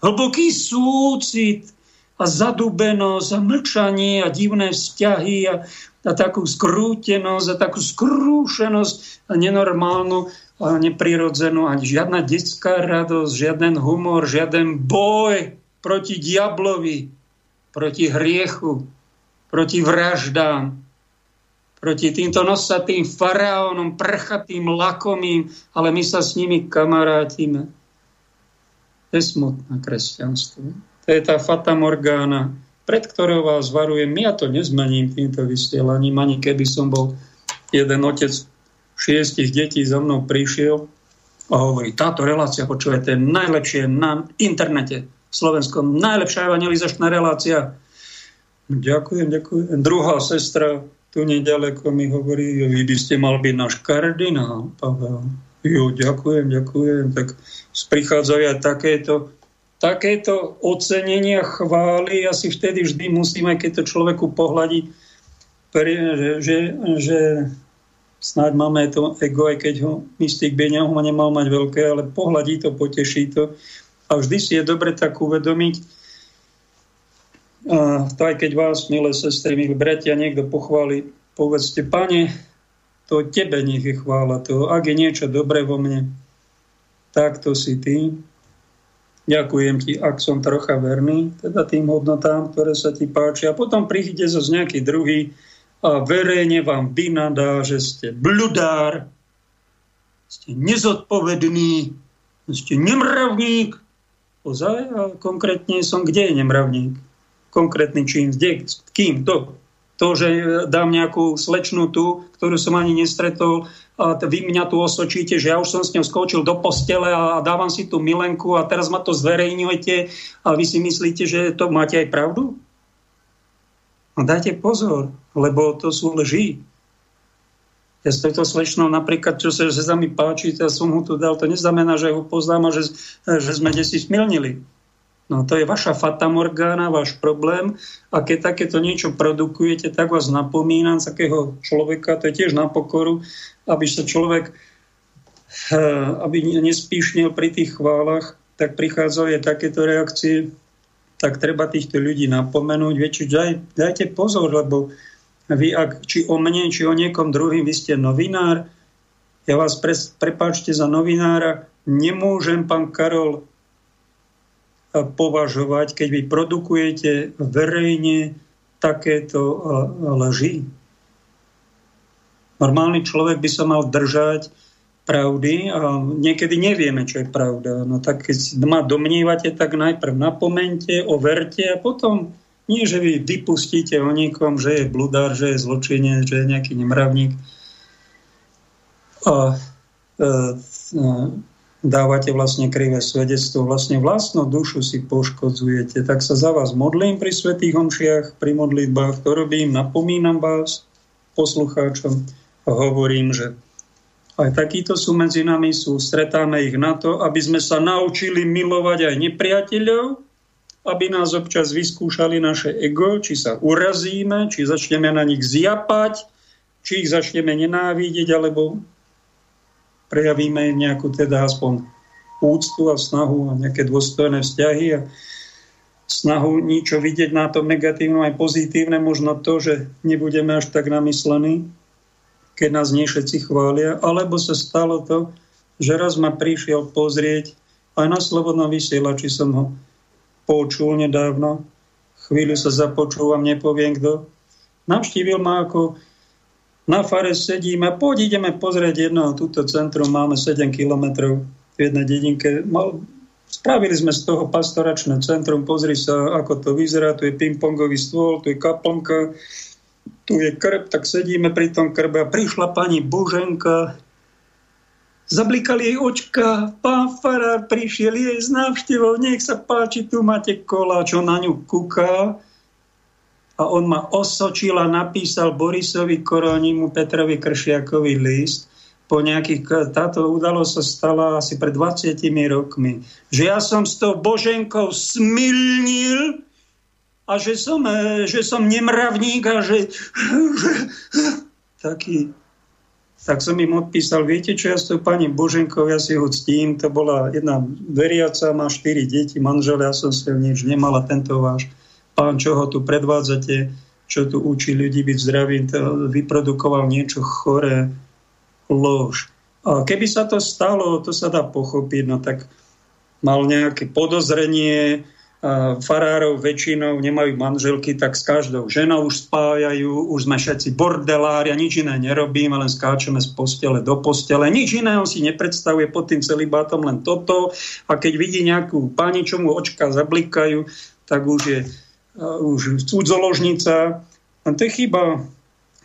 hlboký súcit a zadubenosť a mlčanie a divné vzťahy a, a takú skrútenosť a takú skrúšenosť a nenormálnu a neprirodzenú ani žiadna detská radosť, žiaden humor, žiaden boj proti diablovi, proti hriechu, proti vraždám, proti týmto nosatým faraónom, prchatým, lakomým, ale my sa s nimi kamarátime. To je smutné kresťanstvo. To je tá fata morgána, pred ktorou vás varujem. Ja to nezmením týmto vysielaním, ani keby som bol jeden otec šiestich detí za mnou prišiel a hovorí, táto relácia, počúvajte, najlepšie na internete v Slovenskom, najlepšia evangelizačná relácia. Ďakujem, ďakujem. Druhá sestra tu nedaleko mi hovorí, vy by ste mal byť náš kardinál, Pavel. Jo, ďakujem, ďakujem. Tak prichádzajú aj takéto, takéto ocenenia, chvály. Asi vtedy vždy musíme, keď to človeku pohľadí, že, že, snáď máme to ego, aj keď ho mystik by ho nemal mať veľké, ale pohľadí to, poteší to. A vždy si je dobre tak uvedomiť, a to aj keď vás, milé sestry, milí bratia, niekto pochváli, povedzte, pane, to tebe nech je chvála. To, ak je niečo dobré vo mne, tak to si ty. Ďakujem ti, ak som trocha verný, teda tým hodnotám, ktoré sa ti páčia. A potom príde zase nejaký druhý a verejne vám vynadá, že ste bludár, ste nezodpovedný, ste nemravník. Ozaj, a konkrétne som kde je nemravník? Konkrétny čím, kde, kým, to, to, že dám nejakú slečnú tu, ktorú som ani nestretol, a vy mňa tu osočíte, že ja už som s ňou skočil do postele a dávam si tú milenku a teraz ma to zverejňujete a vy si myslíte, že to máte aj pravdu? No dajte pozor, lebo to sú lži. Ja s touto slečnou napríklad, čo sa, že sa mi páči, ja som ho tu dal, to neznamená, že ho poznám a že, že sme desi smilnili. No to je vaša fata morgána, váš problém. A keď takéto niečo produkujete, tak vás napomínam takého človeka, to je tiež na pokoru, aby sa človek eh, aby nespíšnil pri tých chválach, tak prichádzajú takéto reakcie, tak treba týchto ľudí napomenúť. Viete, daj, dajte pozor, lebo vy, ak, či o mne, či o niekom druhým, vy ste novinár, ja vás pre, prepáčte za novinára, nemôžem, pán Karol, považovať, keď vy produkujete verejne takéto leži. Normálny človek by sa mal držať pravdy a niekedy nevieme, čo je pravda. No tak keď ma domnívate, tak najprv napomente, overte a potom nie, že vy vypustíte o niekom, že je bludár, že je zločinec, že je nejaký nemravník. A, e, e, dávate vlastne krivé svedectvo, vlastne vlastnú dušu si poškodzujete. Tak sa za vás modlím pri svetých homšiach, pri modlitbách, to robím, napomínam vás, poslucháčom, a hovorím, že aj takíto sú medzi nami, sú, stretáme ich na to, aby sme sa naučili milovať aj nepriateľov aby nás občas vyskúšali naše ego, či sa urazíme, či začneme na nich zjapať, či ich začneme nenávidieť, alebo prejavíme nejakú teda aspoň úctu a snahu a nejaké dôstojné vzťahy a snahu niečo vidieť na tom negatívnom aj pozitívne, možno to, že nebudeme až tak namyslení, keď nás nie chvália, alebo sa stalo to, že raz ma prišiel pozrieť aj na Slobodnom vysielači som ho počul nedávno, chvíľu sa započúvam, nepoviem kto. Navštívil ma ako na fare sedíme, poď ideme pozrieť jedno, túto centrum máme 7 kilometrov v jednej dedinke. Mal, spravili sme z toho pastoračné centrum, pozri sa, ako to vyzerá, tu je pingpongový stôl, tu je kaplnka, tu je krb, tak sedíme pri tom krbe a prišla pani Boženka, Zablikali jej očka, pán farár prišiel jej z návštevou, nech sa páči, tu máte kola, čo na ňu kúka. A on ma osočil a napísal Borisovi Koronimu Petrovi Kršiakovi list. Po nejakých, táto udalosť sa stala asi pred 20 rokmi. Že ja som s tou Boženkou smilnil a že som, e, že som nemravník a že, že taký tak som im odpísal, viete čo, ja s tou pani Boženkou, ja si ho ctím, to bola jedna veriaca, má štyri deti, manžel, ja som si nič nemala, tento váš pán, čo ho tu predvádzate, čo tu učí ľudí byť zdravým, vyprodukoval niečo choré, lož. A keby sa to stalo, to sa dá pochopiť, no tak mal nejaké podozrenie, farárov väčšinou nemajú manželky, tak s každou ženou už spájajú, už sme všetci bordelári a nič iné nerobíme, len skáčeme z postele do postele. Nič iného si nepredstavuje pod tým celibátom, len toto. A keď vidí nejakú pani, čo mu očka zablikajú, tak už je už cudzoložnica. A to je chyba.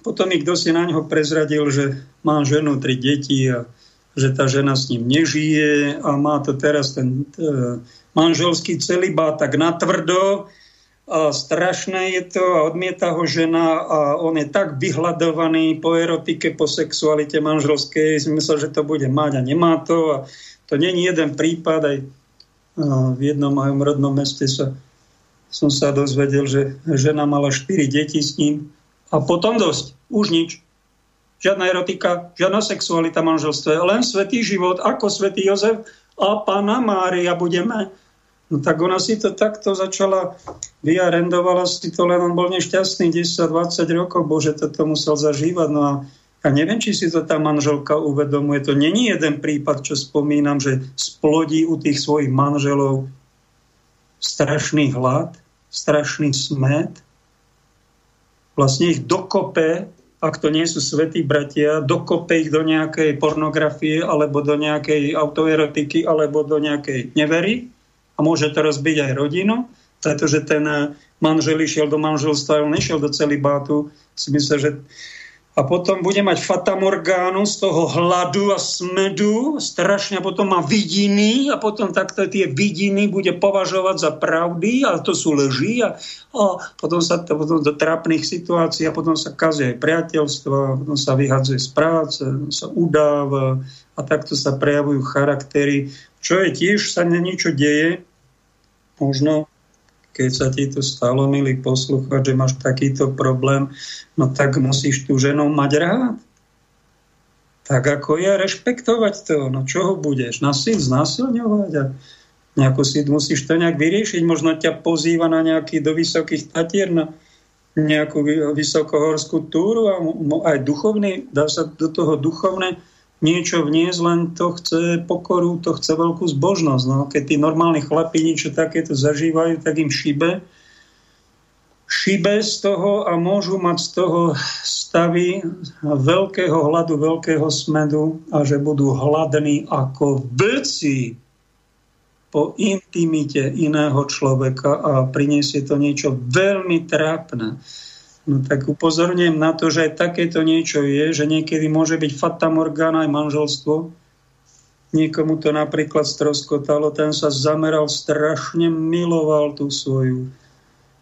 Potom kto si na neho prezradil, že má ženu, tri deti a že tá žena s ním nežije a má to teraz ten... ten manželský celibát tak natvrdo, a strašné je to a odmieta ho žena a on je tak vyhľadovaný po erotike, po sexualite manželskej, myslel, že to bude mať a nemá to a to není jeden prípad, aj v jednom mojom rodnom meste sa, som sa dozvedel, že žena mala 4 deti s ním a potom dosť, už nič. Žiadna erotika, žiadna sexualita manželstve, len svetý život, ako svetý Jozef a pána Mária budeme No tak ona si to takto začala, vyarendovala si to, len on bol nešťastný 10-20 rokov, bože, toto musel zažívať. No a ja neviem, či si to tá manželka uvedomuje. To není jeden prípad, čo spomínam, že splodí u tých svojich manželov strašný hlad, strašný smet. Vlastne ich dokope, ak to nie sú svetí bratia, dokope ich do nejakej pornografie, alebo do nejakej autoerotiky, alebo do nejakej nevery a môže to rozbiť aj rodinu, pretože ten manžel išiel do manželstva, on nešiel do celibátu, si myslím, že a potom bude mať fatamorgánu z toho hladu a smedu, strašne, a potom má vidiny a potom takto tie vidiny bude považovať za pravdy a to sú leží a, a potom sa to potom do trápnych situácií a potom sa kazia aj priateľstva, potom sa vyhadzuje z práce, sa udáva a takto sa prejavujú charaktery. Čo je tiež sa na niečo deje, možno keď sa ti to stalo, milý poslúchať, že máš takýto problém, no tak musíš tú ženou mať rád. Tak ako je, rešpektovať to. No čo ho budeš? Nasil, znásilňovať? A nejako si musíš to nejak vyriešiť. Možno ťa pozýva na nejaký do vysokých tatier, na nejakú vysokohorskú túru a aj duchovný, dá sa do toho duchovné niečo vniesť, len to chce pokoru, to chce veľkú zbožnosť. No, keď tí normálni chlapí niečo takéto zažívajú, tak im šibe. Šibe z toho a môžu mať z toho stavy veľkého hladu, veľkého smedu a že budú hladní ako vlci po intimite iného človeka a priniesie to niečo veľmi trápne. No tak upozorňujem na to, že aj takéto niečo je, že niekedy môže byť fata morgana aj manželstvo. Niekomu to napríklad stroskotalo, ten sa zameral, strašne miloval tú svoju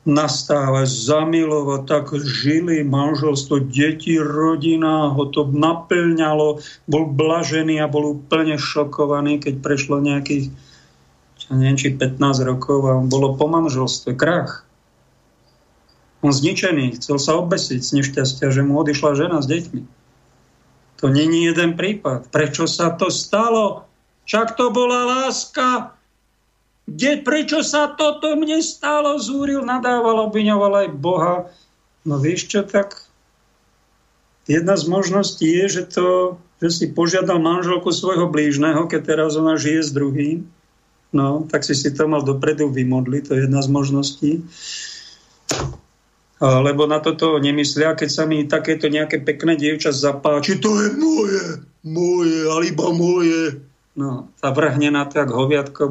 nastáva, zamilovať, tak žili manželstvo, deti, rodina, ho to naplňalo, bol blažený a bol úplne šokovaný, keď prešlo nejakých neviem, či 15 rokov a bolo po manželstve, krach. On zničený, chcel sa obesiť z nešťastia, že mu odišla žena s deťmi. To není jeden prípad. Prečo sa to stalo? Čak to bola láska. Kde, prečo sa toto mne stalo? Zúril, nadával, obviňoval aj Boha. No vieš čo, tak jedna z možností je, že, to, že si požiadal manželku svojho blížneho, keď teraz ona žije s druhým. No, tak si si to mal dopredu vymodliť, to je jedna z možností lebo na toto nemyslia, keď sa mi takéto nejaké pekné dievča zapáči, to je moje, moje, ale iba moje. No, tá vrhne na to, jak hoviatko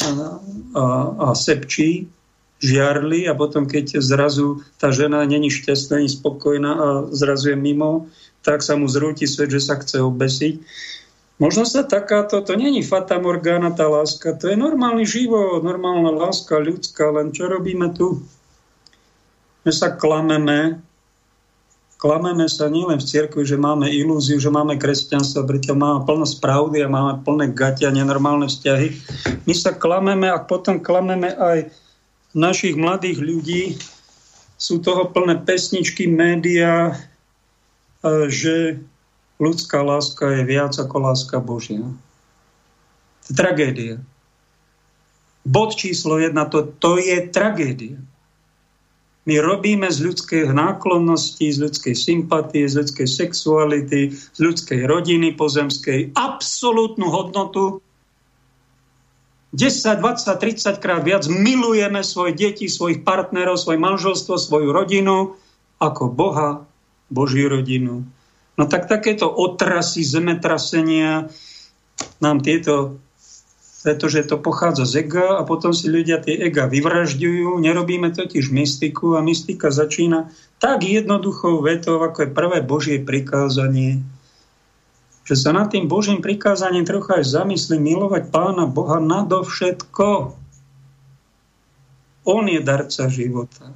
a, a, a sepčí, žiarli a potom, keď zrazu tá žena není šťastná, není spokojná a zrazu je mimo, tak sa mu zrúti svet, že sa chce obesiť. Možno sa takáto, to není fata morgana tá láska, to je normálny život, normálna láska ľudská, len čo robíme tu? My sa klameme, klameme sa nielen v cirkvi, že máme ilúziu, že máme kresťanstvo, pritom máme plno správdy a máme plné gatia, nenormálne vzťahy. My sa klameme a potom klameme aj našich mladých ľudí. Sú toho plné pesničky, médiá, e, že ľudská láska je viac ako láska Božia. To je tragédia. Bod číslo jedna, to, to je tragédia. My robíme z ľudskej náklonnosti, z ľudskej sympatie, z ľudskej sexuality, z ľudskej rodiny pozemskej absolútnu hodnotu. 10, 20, 30 krát viac milujeme svoje deti, svojich partnerov, svoje manželstvo, svoju rodinu ako Boha, Božiu rodinu. No tak takéto otrasy, zemetrasenia nám tieto pretože to pochádza z ega a potom si ľudia tie ega vyvražďujú. Nerobíme totiž mystiku a mystika začína tak jednoduchou vetou, ako je prvé Božie prikázanie. Že sa nad tým Božím prikázaním trocha aj zamyslí milovať Pána Boha nadovšetko. On je darca života.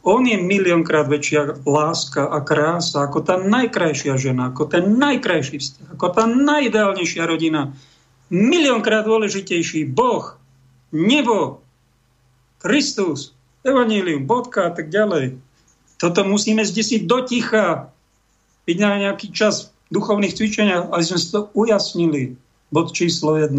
On je miliónkrát väčšia láska a krása ako tá najkrajšia žena, ako ten najkrajší vzťah, ako tá najideálnejšia rodina, miliónkrát dôležitejší Boh, nebo, Kristus, Evangelium, bodka a tak ďalej. Toto musíme zdesiť do ticha. Byť na nejaký čas v duchovných cvičeniach, aby sme si to ujasnili. Bod číslo 1.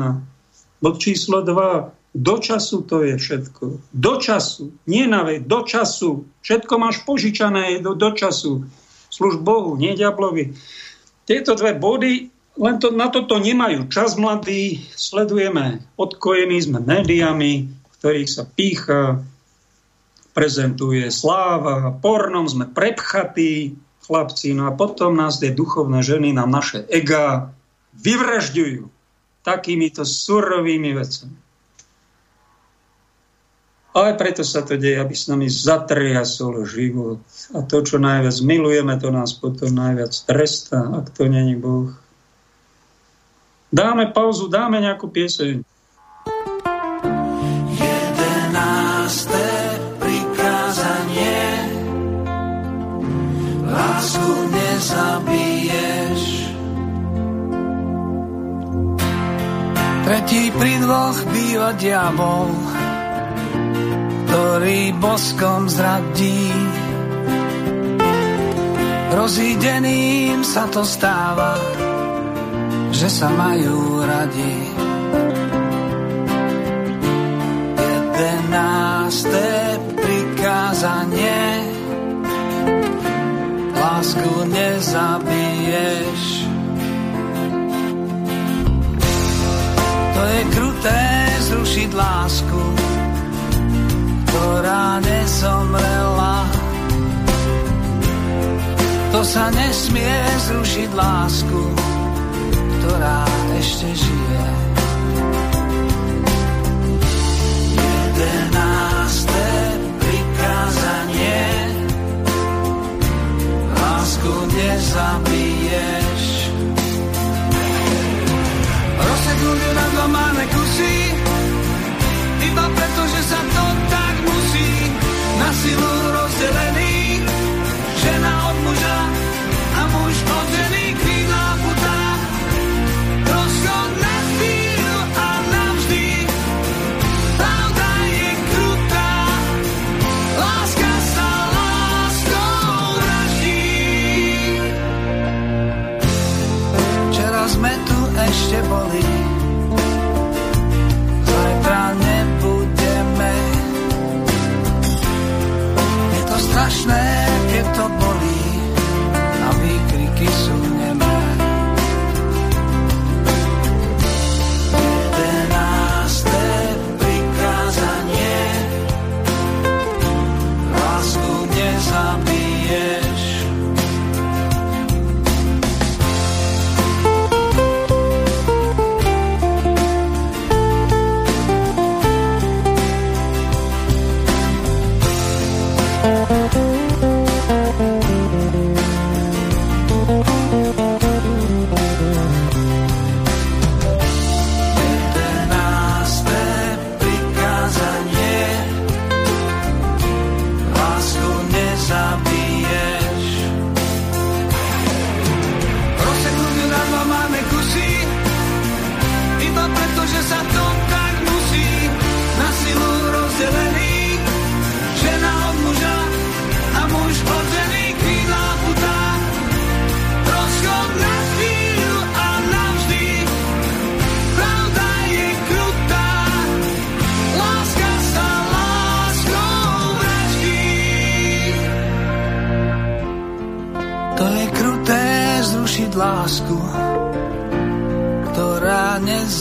Bod číslo 2. Do času to je všetko. Do času. Nie na vej, do času. Všetko máš požičané do, do času. Služ Bohu, nie diablovi. Tieto dve body len to, na toto nemajú čas mladí, sledujeme, odkojení sme médiami, ktorých sa pícha, prezentuje sláva, pornom sme prepchatí, chlapci, no a potom nás tie duchovné ženy na naše ega vyvražďujú takýmito surovými vecami. Ale preto sa to deje, aby s nami zatriasol život. A to, čo najviac milujeme, to nás potom najviac trestá, ak to není Boh. Dáme pauzu, dáme nejakú pieseň. Jedenácté prikázanie Lásku nezabiješ Tretí pri dvoch býva diabol ktorý boskom zradí. Rozídeným sa to stáva, že sa majú radi. Jedenácté prikázanie lásku nezabiješ. To je kruté zrušiť lásku, ktorá nezomrela. To sa nesmie zrušiť lásku, ktorá ešte žije. Jedenácté prikázanie lásku nezabiješ. Rozseknúť ju na dva máme kusy iba preto, že sa to tak musí na silu rozdelený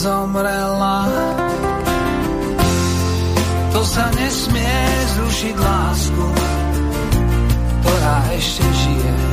ktorá nezomrela. To sa nesmie zrušiť lásku, ktorá ešte žije.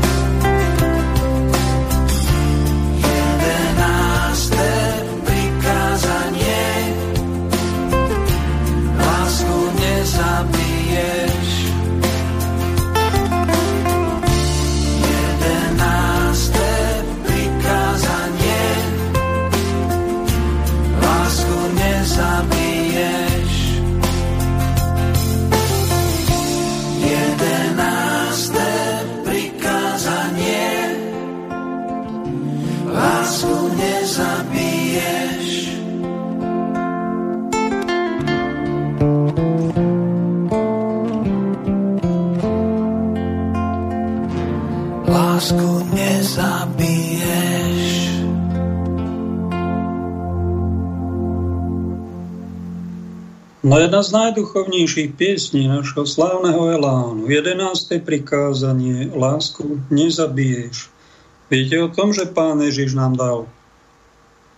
Jedna z najduchovnejších piesní našho slávneho Elánu, 11. prikázanie, lásku nezabiješ. Viete o tom, že Pán Ježiš nám dal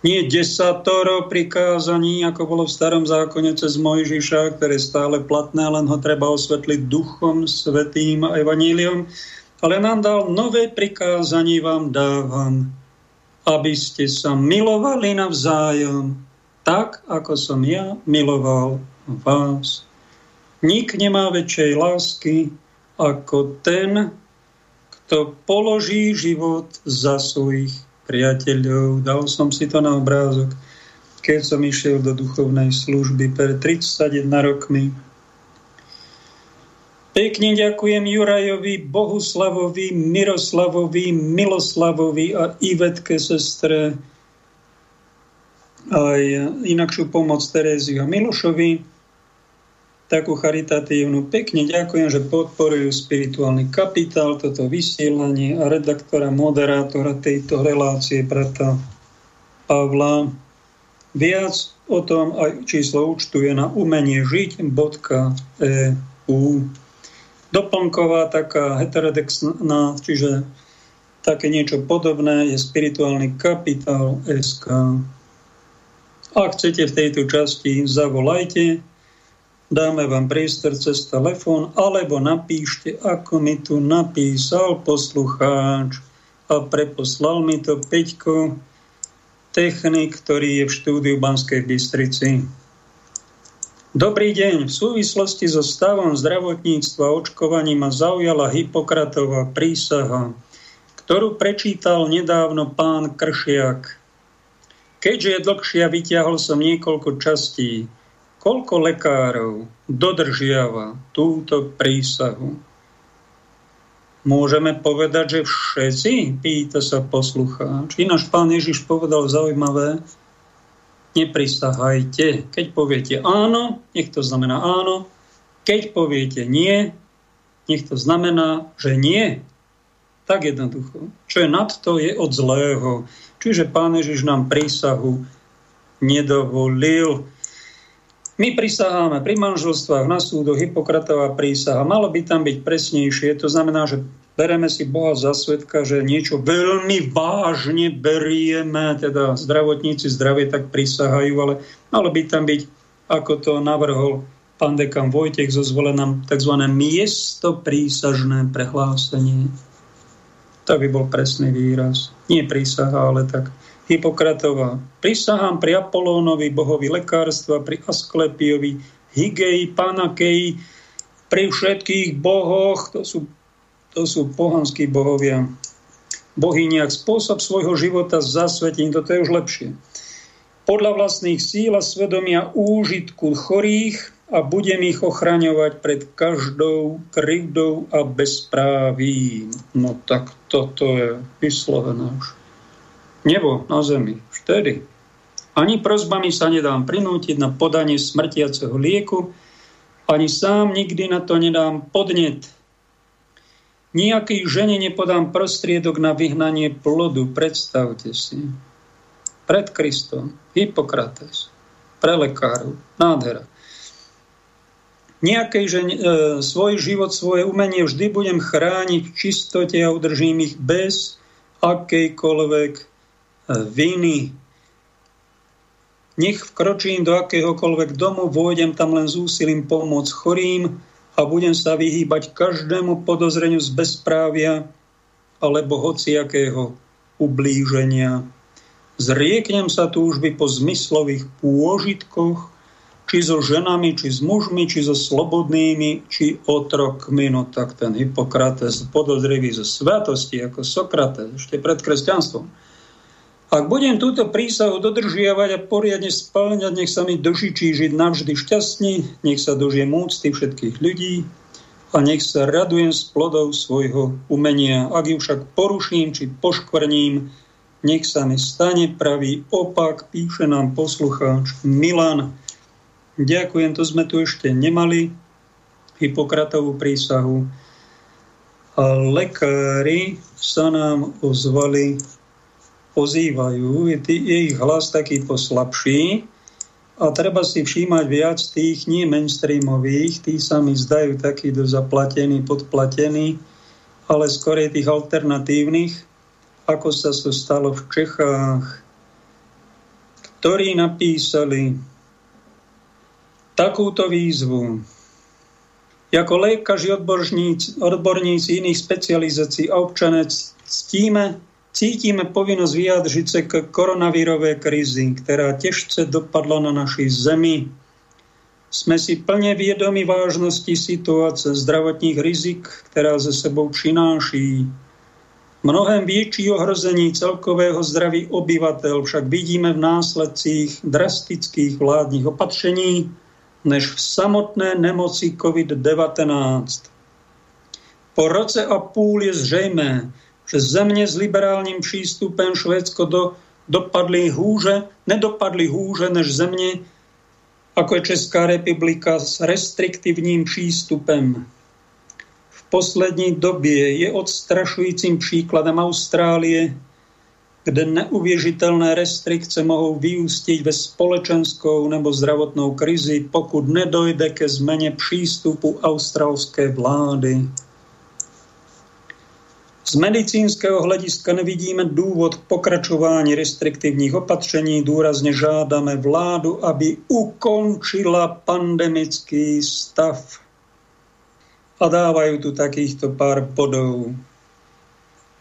nie desatoro prikázaní, ako bolo v starom zákone cez Mojžiša, ktoré je stále platné, len ho treba osvetliť duchom, svetým a evaníliom, ale nám dal nové prikázanie vám dávam, aby ste sa milovali navzájom, tak, ako som ja miloval vás. Nik nemá väčšej lásky ako ten, kto položí život za svojich priateľov. Dal som si to na obrázok, keď som išiel do duchovnej služby pred 31 rokmi. Pekne ďakujem Jurajovi, Bohuslavovi, Miroslavovi, Miloslavovi a Ivetke sestre aj inakšiu pomoc Teréziu a Milošovi, takú charitatívnu. Pekne ďakujem, že podporujú spirituálny kapitál, toto vysielanie a redaktora, moderátora tejto relácie, brata Pavla. Viac o tom aj číslo účtu je na umeniežiť.eu. Doplnková taká heterodexná, čiže také niečo podobné je spirituálny kapitál SK. Ak chcete v tejto časti, zavolajte dáme vám priestor cez telefón, alebo napíšte, ako mi tu napísal poslucháč a preposlal mi to Peťko, technik, ktorý je v štúdiu Banskej Bystrici. Dobrý deň. V súvislosti so stavom zdravotníctva a očkovaním ma zaujala Hippokratová prísaha, ktorú prečítal nedávno pán Kršiak. Keďže je dlhšia, vyťahol som niekoľko častí. Koľko lekárov dodržiava túto prísahu? Môžeme povedať, že všetci? Pýta sa poslucháč. Ináč pán Ježiš povedal zaujímavé, neprisahajte. Keď poviete áno, nech to znamená áno. Keď poviete nie, nech to znamená, že nie. Tak jednoducho. Čo je nad to, je od zlého. Čiže pán Ježiš nám prísahu nedovolil. My prisaháme pri manželstvách na súdoch Hippokratová prísaha. Malo by tam byť presnejšie. To znamená, že bereme si Boha za svetka, že niečo veľmi vážne berieme, teda zdravotníci zdravie tak prisahajú, ale malo by tam byť, ako to navrhol pán dekan Vojtech, zozvolené tzv. miesto prísažné prehlásenie. To by bol presný výraz. Nie prísaha, ale tak Hipokratová. Prisahám pri Apolónovi, bohovi lekárstva, pri Asklepiovi, Higei, Panakei, pri všetkých bohoch, to sú, to sú pohanskí bohovia, bohyniak, spôsob svojho života zasvetím, toto je už lepšie. Podľa vlastných síl a svedomia úžitku chorých a budem ich ochraňovať pred každou krivdou a bezprávím. No tak toto je vyslovené už nebo na zemi. Vtedy. Ani prozbami sa nedám prinútiť na podanie smrtiaceho lieku, ani sám nikdy na to nedám podnet. Nijaký žene nepodám prostriedok na vyhnanie plodu, predstavte si. Pred Kristom, Hippokrates, pre lekárov, nádhera. Nejakej žene, e, svoj život, svoje umenie vždy budem chrániť v čistote a udržím ich bez akejkoľvek viny. Nech vkročím do akéhokoľvek domu, vôjdem tam len s úsilím pomôcť chorým a budem sa vyhýbať každému podozreniu z bezprávia alebo hociakého ublíženia. Zrieknem sa túžby po zmyslových pôžitkoch, či so ženami, či s mužmi, či so slobodnými, či otrokmi. No tak ten Hippokrates podozrivý zo svatosti, ako Sokrates, ešte pred kresťanstvom ak budem túto prísahu dodržiavať a poriadne spĺňať, nech sa mi dožičí žiť navždy šťastný, nech sa dožijem úcty všetkých ľudí a nech sa radujem z plodov svojho umenia. Ak ju však poruším či poškvrním, nech sa mi stane pravý opak, píše nám poslucháč Milan. Ďakujem, to sme tu ešte nemali, Hipokratovú prísahu. A lekári sa nám ozvali ozývajú, je, ich hlas taký poslabší a treba si všímať viac tých nie mainstreamových, tí sa mi zdajú do zaplatení, podplatení, ale skorej tých alternatívnych, ako sa to stalo v Čechách, ktorí napísali takúto výzvu. Ako lékaři, odborníci, odborníci iných specializácií a občanec ctíme Cítime povinnosť vyjadriť sa k koronavírovej krizi, ktorá težce dopadla na našej zemi. Sme si plne viedomi vážnosti situácie zdravotních rizik, ktorá ze sebou přináší. Mnohem větší ohrození celkového zdraví obyvatel však vidíme v následcích drastických vládních opatření než v samotné nemoci COVID-19. Po roce a půl je zřejmé, že země s liberálním přístupem Švédsko do, dopadli hůže, nedopadli hůže než země, ako je Česká republika s restriktivním přístupem. V poslední době je odstrašujícím příkladem Austrálie, kde neuvěřitelné restrikce mohou vyústiť ve společenskou nebo zdravotnou krizi, pokud nedojde ke zmene přístupu australské vlády. Z medicínskeho hľadiska nevidíme důvod k pokračování restriktivních opatření. Důrazně žádáme vládu, aby ukončila pandemický stav. A dávajú tu takýchto pár bodov.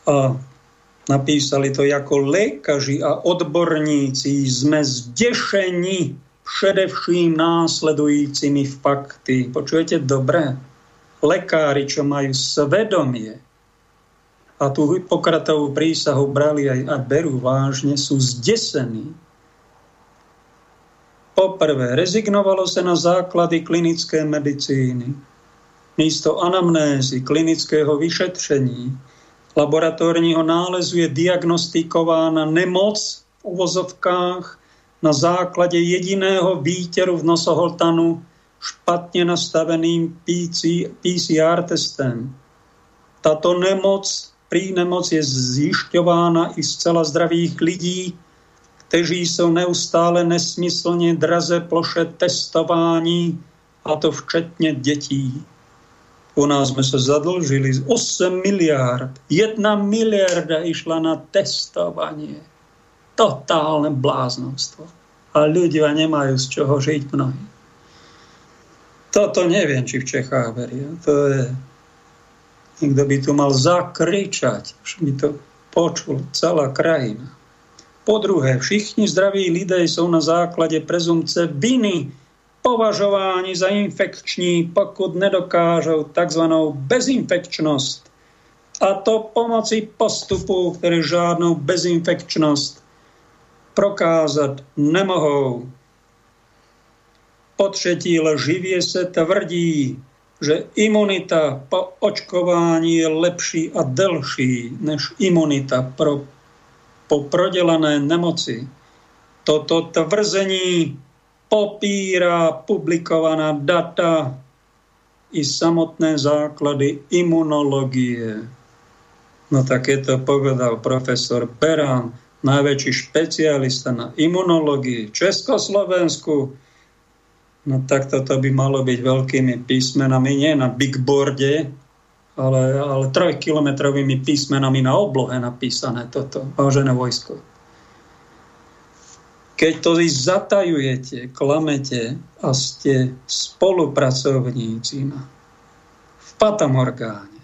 A napísali to ako lékaři a odborníci. Sme zdešení především následujícimi fakty. Počujete dobre? Lekári, čo majú svedomie, a tú Hippokratovú prísahu brali aj a berú vážne, sú zdesení. Poprvé, rezignovalo sa na základy klinické medicíny. Místo anamnézy, klinického vyšetření, laboratórního nálezu je diagnostikována nemoc v uvozovkách na základe jediného výteru v nosoholtanu špatne nastaveným PCR testem. Táto nemoc Prý nemoc je zjišťována i z zcela zdravých lidí, kteří jsou neustále nesmyslně draze ploše testování, a to včetně dětí. U nás jsme se zadlžili 8 miliard. Jedna miliarda išla na testovanie. Totálne bláznostvo. A ľudia nemajú z čoho žiť mnohí. Toto neviem, či v Čechách veria. To je... Niekto by tu mal zakričať. Už by to počul celá krajina. Po druhé, všichni zdraví lidé jsou na základě prezumce viny považováni za infekční, pokud nedokážou takzvanou bezinfekčnost. A to pomocí postupů, které žádnou bezinfekčnost prokázat nemohou. Po třetí lživě se tvrdí, že imunita po očkování je lepší a delší než imunita pro, po prodělané nemoci. Toto tvrzení popírá publikovaná data i samotné základy imunologie. No tak je to povedal profesor Perán, najväčší špecialista na imunológii v Československu. No tak toto by malo byť veľkými písmenami, nie na bigboarde, ale, ale trojkilometrovými písmenami na oblohe napísané toto, vážené vojsko. Keď to zatajujete, klamete a ste spolupracovníci v patamorgáne.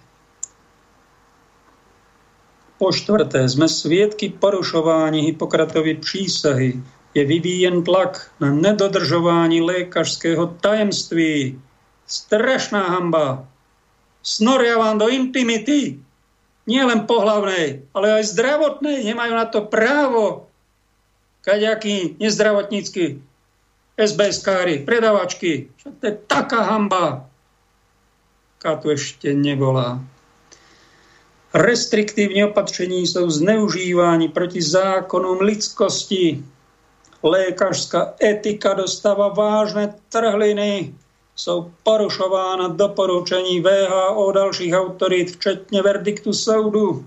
Po štvrté, sme sviedky porušování Hippokratovy přísahy. Je vyvíjen tlak na nedodržování lékařského tajemství. Strašná hamba. Snoria vám do intimity. Nie len pohlavnej, ale aj zdravotnej. Nemajú na to právo kaďakí nezdravotnícky SBS-kári, predavačky. To je taká hamba, aká tu ešte nebola. Restriktívne opatření sú zneužíváni proti zákonom lidskosti. Lékařská etika dostáva vážne trhliny. Sú porušována doporučení VHO dalších autorít, včetne verdiktu soudu.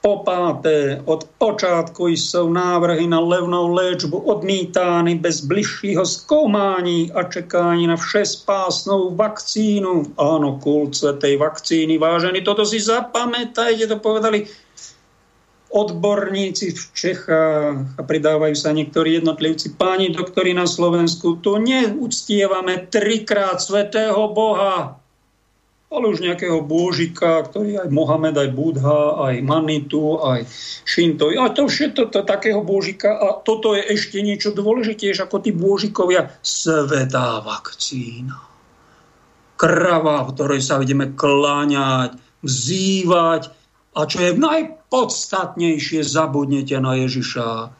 Po páté, od počátku jsou návrhy na levnou léčbu odmítány bez bližšího zkoumání a čekání na všespásnou vakcínu. Áno, kulce tej vakcíny, vážení, toto si zapamätajte, to povedali odborníci v Čechách a pridávajú sa niektorí jednotlivci. Páni doktori na Slovensku, tu neúctievame trikrát svetého Boha ale už nejakého bôžika, ktorý aj Mohamed, aj Budha, aj Manitu, aj Shinto. A to všetko to, takého bôžika. A toto je ešte niečo dôležitejšie ako tí bôžikovia. Svetá vakcína. Krava, v ktorej sa ideme kláňať, vzývať. A čo je najpodstatnejšie, zabudnete na Ježiša.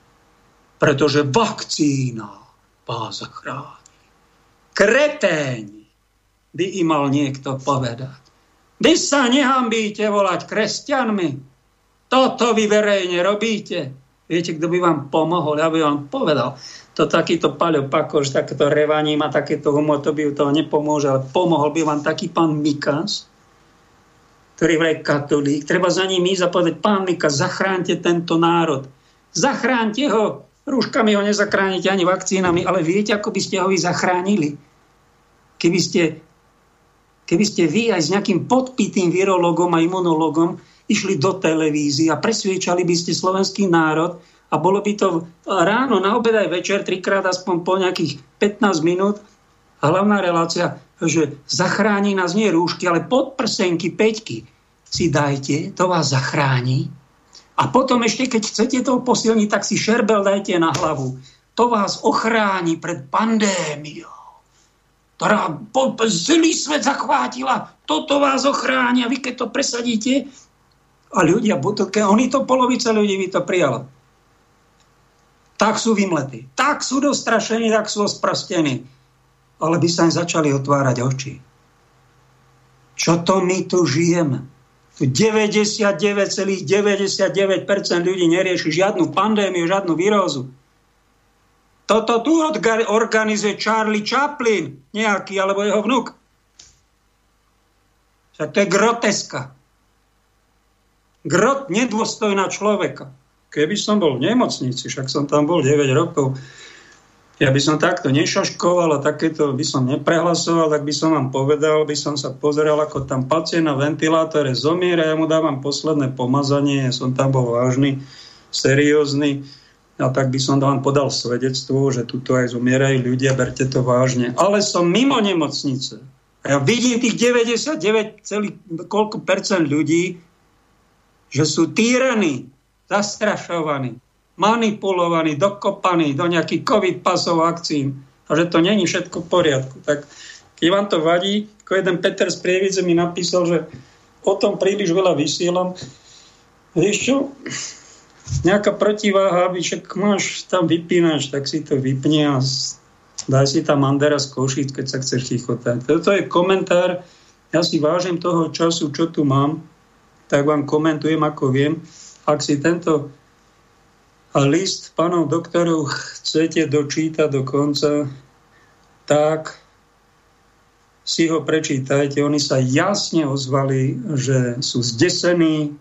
Pretože vakcína vás zachráni. Kretéň by im mal niekto povedať. Vy sa nehambíte volať kresťanmi. Toto vy verejne robíte. Viete, kto by vám pomohol? Ja by vám povedal. To takýto Paľo Pakoš, takéto revaním a takéto humor, to by toho nepomôže, ale pomohol by vám taký pán Mikas, ktorý vraj katolík. Treba za ním ísť a povedať, pán Mikas, zachránte tento národ. Zachránte ho. Rúškami ho nezachránite ani vakcínami, ale viete, ako by ste ho vy zachránili? Keby ste Keby ste vy aj s nejakým podpitým virologom a imunologom išli do televízie a presviečali by ste slovenský národ a bolo by to ráno, na obed aj večer, trikrát aspoň po nejakých 15 minút hlavná relácia, že zachráni nás nie rúšky, ale podprsenky, peťky si dajte, to vás zachráni. A potom ešte, keď chcete to posilniť, tak si šerbel dajte na hlavu. To vás ochráni pred pandémiou ktorá celý svet zachvátila, toto vás ochránia, vy keď to presadíte, a ľudia, keď oni to polovica ľudí by to prijala. Tak sú vymletí, tak sú dostrašení, tak sú osprostení. Ale by sa im začali otvárať oči. Čo to my tu žijeme? Tu 99,99% ,99 ľudí nerieši žiadnu pandémiu, žiadnu výrozu. Toto tu organizuje Charlie Chaplin nejaký, alebo jeho vnuk. Však to je groteska. Grot nedôstojná človeka. keby som bol v nemocnici, však som tam bol 9 rokov, ja by som takto nešaškoval a takéto by som neprehlasoval, tak by som vám povedal, by som sa pozeral, ako tam pacient na ventilátore zomiera, ja mu dávam posledné pomazanie, ja som tam bol vážny, seriózny, a tak by som vám podal svedectvo, že tuto aj zomierajú ľudia, berte to vážne. Ale som mimo nemocnice. A ja vidím tých 99, koľko percent ľudí, že sú týraní, zastrašovaní, manipulovaní, dokopaní do nejakých covid pasov vakcín a že to není všetko v poriadku. Tak keď vám to vadí, ako jeden Peter z Prievidze mi napísal, že o tom príliš veľa vysielam. Vieš čo? Nejaká protiváha, aby však máš tam vypínač, tak si to vypni a daj si tam Mandera z Košic, keď sa chceš chichotať. Toto je komentár, ja si vážim toho času, čo tu mám, tak vám komentujem, ako viem. Ak si tento a list panov doktorov chcete dočítať do konca, tak si ho prečítajte. Oni sa jasne ozvali, že sú zdesení,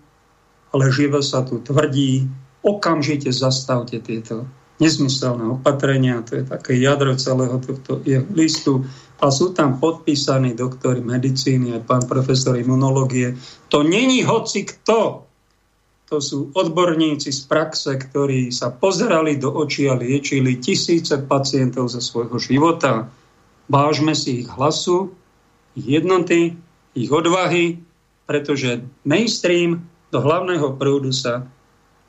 ale živo sa tu tvrdí. Okamžite zastavte tieto nezmyselné opatrenia. To je také jadro celého tohto listu. A sú tam podpísaní doktori medicíny a pán profesor imunológie. To není hoci kto to sú odborníci z praxe, ktorí sa pozerali do očí a liečili tisíce pacientov za svojho života. Vážme si ich hlasu, ich jednoty, ich odvahy, pretože mainstream do hlavného prúdu sa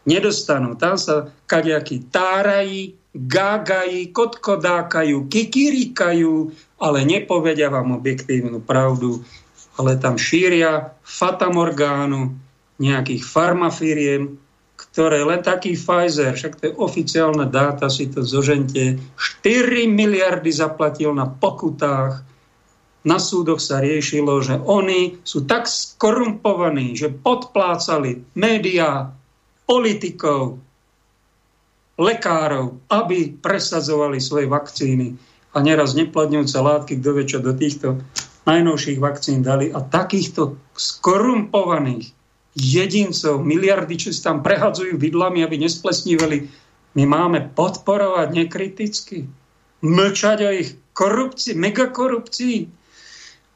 nedostanú. Tam sa kaďakí tárají, gágají, kotkodákajú, kikirikajú, ale nepovedia vám objektívnu pravdu, ale tam šíria fatamorgánu, nejakých farmafíriem, ktoré len taký Pfizer, však to je oficiálne dáta, si to zožente, 4 miliardy zaplatil na pokutách. Na súdoch sa riešilo, že oni sú tak skorumpovaní, že podplácali médiá, politikov, lekárov, aby presadzovali svoje vakcíny a neraz nepladňujúce látky, kto vie, čo do týchto najnovších vakcín dali. A takýchto skorumpovaných jedincov, miliardy, čo si tam prehadzujú vidlami, aby nesplesnívali. My máme podporovať nekriticky, mlčať o ich korupcii, megakorupcii.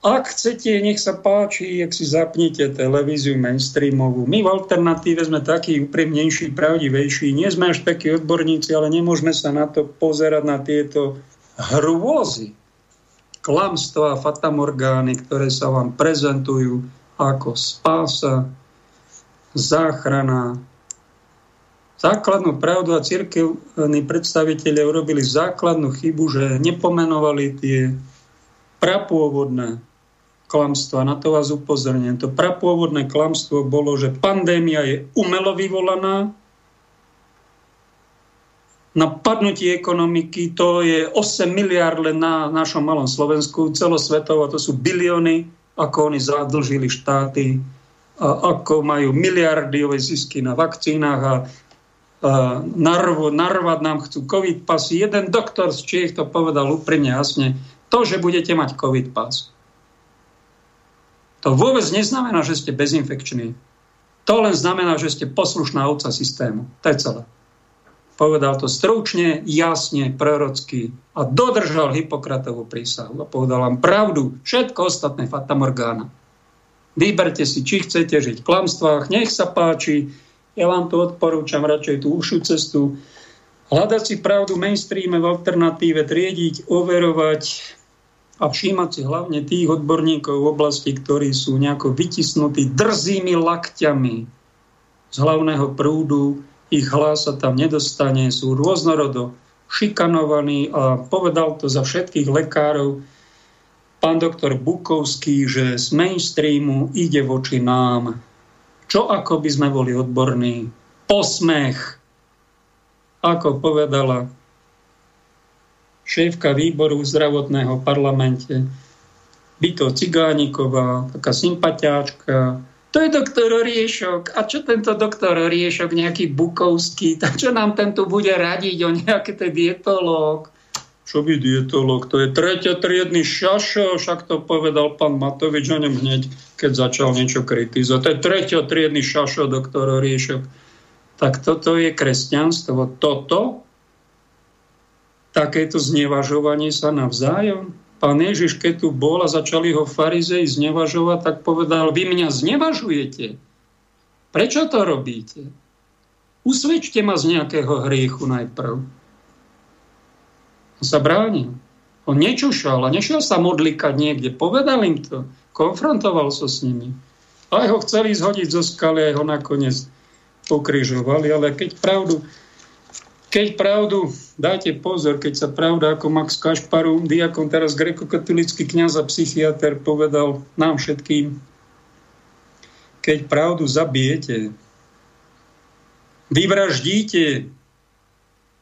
Ak chcete, nech sa páči, ak si zapnite televíziu mainstreamovú. My v alternatíve sme takí úprimnejší, pravdivejší. Nie sme až takí odborníci, ale nemôžeme sa na to pozerať na tieto hrôzy, klamstvá, fatamorgány, ktoré sa vám prezentujú ako spása, záchrana. Základnú pravdu a církevní predstaviteľe urobili základnú chybu, že nepomenovali tie prapôvodné klamstva. Na to vás upozorňujem. To prapôvodné klamstvo bolo, že pandémia je umelo vyvolaná, na padnutie ekonomiky, to je 8 miliard len na našom malom Slovensku, celosvetovo, to sú bilióny, ako oni zadlžili štáty a ako majú miliardiové zisky na vakcínach a, a narvo, narvať nám chcú covid pasy. Jeden doktor z Čiech to povedal úprimne jasne. To, že budete mať covid pas, to vôbec neznamená, že ste bezinfekční. To len znamená, že ste poslušná ovca systému. To je celé. Povedal to stručne, jasne, prorocky a dodržal Hippokratovú prísahu a povedal vám pravdu, všetko ostatné fatamorgána. Vyberte si, či chcete žiť v klamstvách, nech sa páči. Ja vám to odporúčam radšej tú ušu cestu. Hľadať si pravdu mainstreame v alternatíve, triediť, overovať a všímať si hlavne tých odborníkov v oblasti, ktorí sú nejako vytisnutí drzými lakťami z hlavného prúdu. Ich hlas sa tam nedostane, sú rôznorodo šikanovaní a povedal to za všetkých lekárov, pán doktor Bukovský, že z mainstreamu ide voči nám. Čo ako by sme boli odborní? Posmech. Ako povedala šéfka výboru zdravotného parlamente, Byto Cigániková, taká sympatiáčka, to je doktor Riešok. A čo tento doktor Riešok, nejaký Bukovský, tak [LAUGHS] čo nám tento bude radiť o nejaký ten dietológ? Čo by dietolog? To je treťotriedný šašo, však to povedal pán Matovič o ňom hneď, keď začal niečo kritizovať. To je treťotriedný šašo, doktor Riešok. Tak toto je kresťanstvo. Toto, takéto znevažovanie sa navzájom. Pán Ježiš, keď tu bol a začali ho farizei znevažovať, tak povedal, vy mňa znevažujete. Prečo to robíte? Usvedčte ma z nejakého hriechu najprv. On sa bránil. On nečušal a nešiel sa modlikať niekde. Povedal im to. Konfrontoval sa s nimi. Aj ho chceli zhodiť zo skaly, aj ho nakoniec pokrižovali, ale keď pravdu, keď pravdu, dáte pozor, keď sa pravda ako Max Kašparu, diakon, teraz grekokatolický kniaz a psychiatr, povedal nám všetkým, keď pravdu zabijete, vyvraždíte,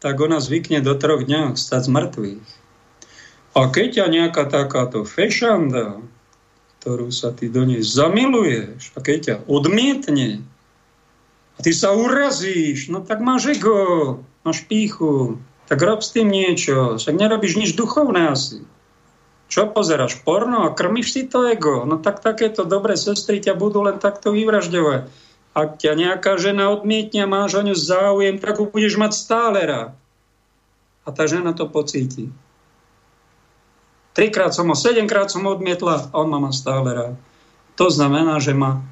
tak ona zvykne do troch dňoch stať z mŕtvych. A keď ťa nejaká takáto fešanda ktorú sa ty do nej zamiluješ a keď ťa odmietne a ty sa urazíš, no tak máš ego, máš píchu, tak rob s tým niečo, však nerobíš nič duchovné asi. Čo pozeráš? Porno a krmiš si to ego? No tak takéto dobré sestry ťa budú len takto vyvražďovať. Ak ťa nejaká žena odmietne a máš o ňu záujem, tak ho budeš mať stále rád. A tá žena to pocíti. Trikrát som ho, sedemkrát som ho odmietla a on ma má stále rád. To znamená, že ma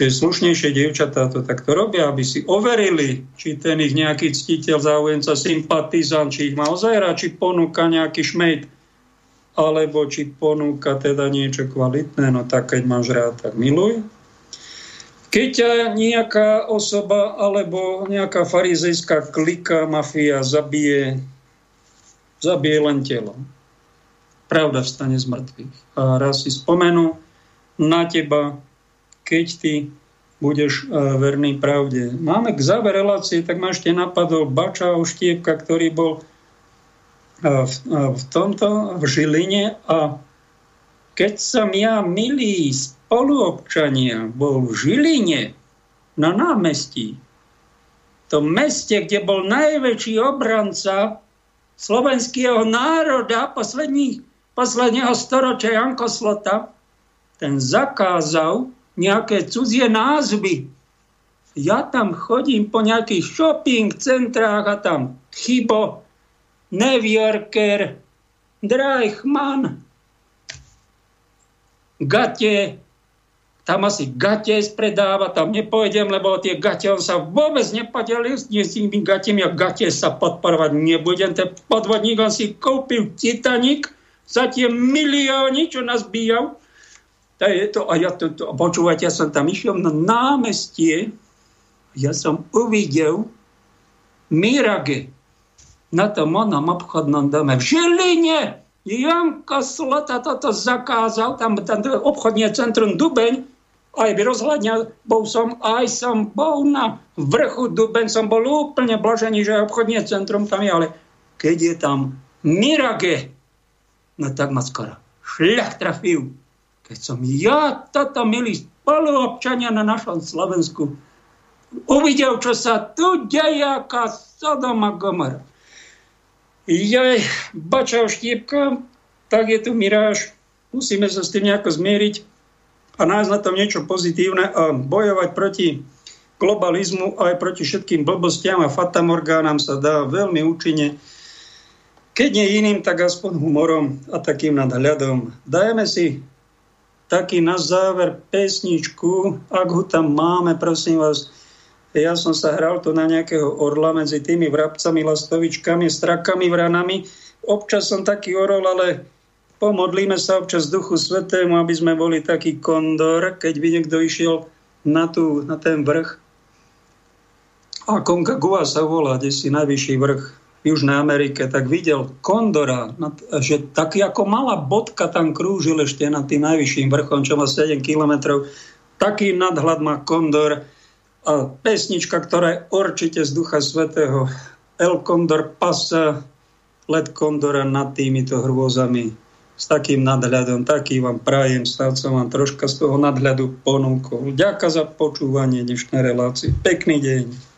tie slušnejšie dievčatá to takto robia, aby si overili, či ten ich nejaký ctiteľ, záujemca, sympatizant, či ich má ozaj či ponúka nejaký šmejt, alebo či ponúka teda niečo kvalitné, no tak keď máš rád, tak miluj. Keď nejaká osoba alebo nejaká farizejská klika, mafia zabije, zabije len telo pravda vstane z mŕtvych. A raz si spomenú na teba, keď ty budeš e, verný pravde. Máme k záver relácie, tak ma ešte napadol Bača Štiepka, ktorý bol e, v, e, v tomto, v Žiline a keď som ja, milý spoluobčania, bol v Žiline na námestí, v tom meste, kde bol najväčší obranca slovenského národa posledných posledného storočia Janko Slota, ten zakázal nejaké cudzie názvy. Ja tam chodím po nejakých shopping centrách a tam Chybo, New Yorker, Dreichmann, Gate, tam asi gate spredáva, tam nepojdem, lebo tie gate on sa vôbec nepodelil s tými gatemi a gate sa podporovať nebudem. Ten podvodník, on si kúpil Titanic, za tie milióny, čo nás bijav. To je to, a ja to, to, počúvate, ja som tam išiel na námestie, ja som uvidel Mirage na tom onom obchodnom dome v Žiline. Janka Slota toto zakázal, tam, tam obchodné centrum Dubeň, aj rozhľadňa, bol som, aj som bol na vrchu Dubeň, som bol úplne blažený, že obchodné centrum tam je, ale keď je tam Mirage, no tak ma skoro šľach trafil. Keď som ja, toto milí spoluobčania na našom Slovensku, uvidel, čo sa tu deje, aká Sodoma Gomora. Jej, bača štiepka, tak je tu miráž. Musíme sa s tým nejako zmieriť a nájsť na tom niečo pozitívne a bojovať proti globalizmu aj proti všetkým blbostiam a fatamorgánam sa dá veľmi účinne keď nie iným, tak aspoň humorom a takým nadhľadom. Dajme si taký na záver pesničku, ak ho tam máme, prosím vás. Ja som sa hral to na nejakého orla medzi tými vrabcami, lastovičkami, strakami, vranami. Občas som taký orol, ale pomodlíme sa občas Duchu Svetému, aby sme boli taký kondor, keď by niekto išiel na, tú, na ten vrch. A Gua sa volá, kde si najvyšší vrch v Južnej Amerike, tak videl kondora, že taký ako malá bodka tam krúžil ešte nad tým najvyšším vrchom, čo má 7 kilometrov. Taký nadhľad má kondor a pesnička, ktorá je určite z Ducha Svetého. El Kondor pasa, let kondora nad týmito hrôzami. S takým nadhľadom, taký vám prajem, stáť som vám troška z toho nadhľadu ponúkol. Ďakujem za počúvanie dnešnej relácie. Pekný deň.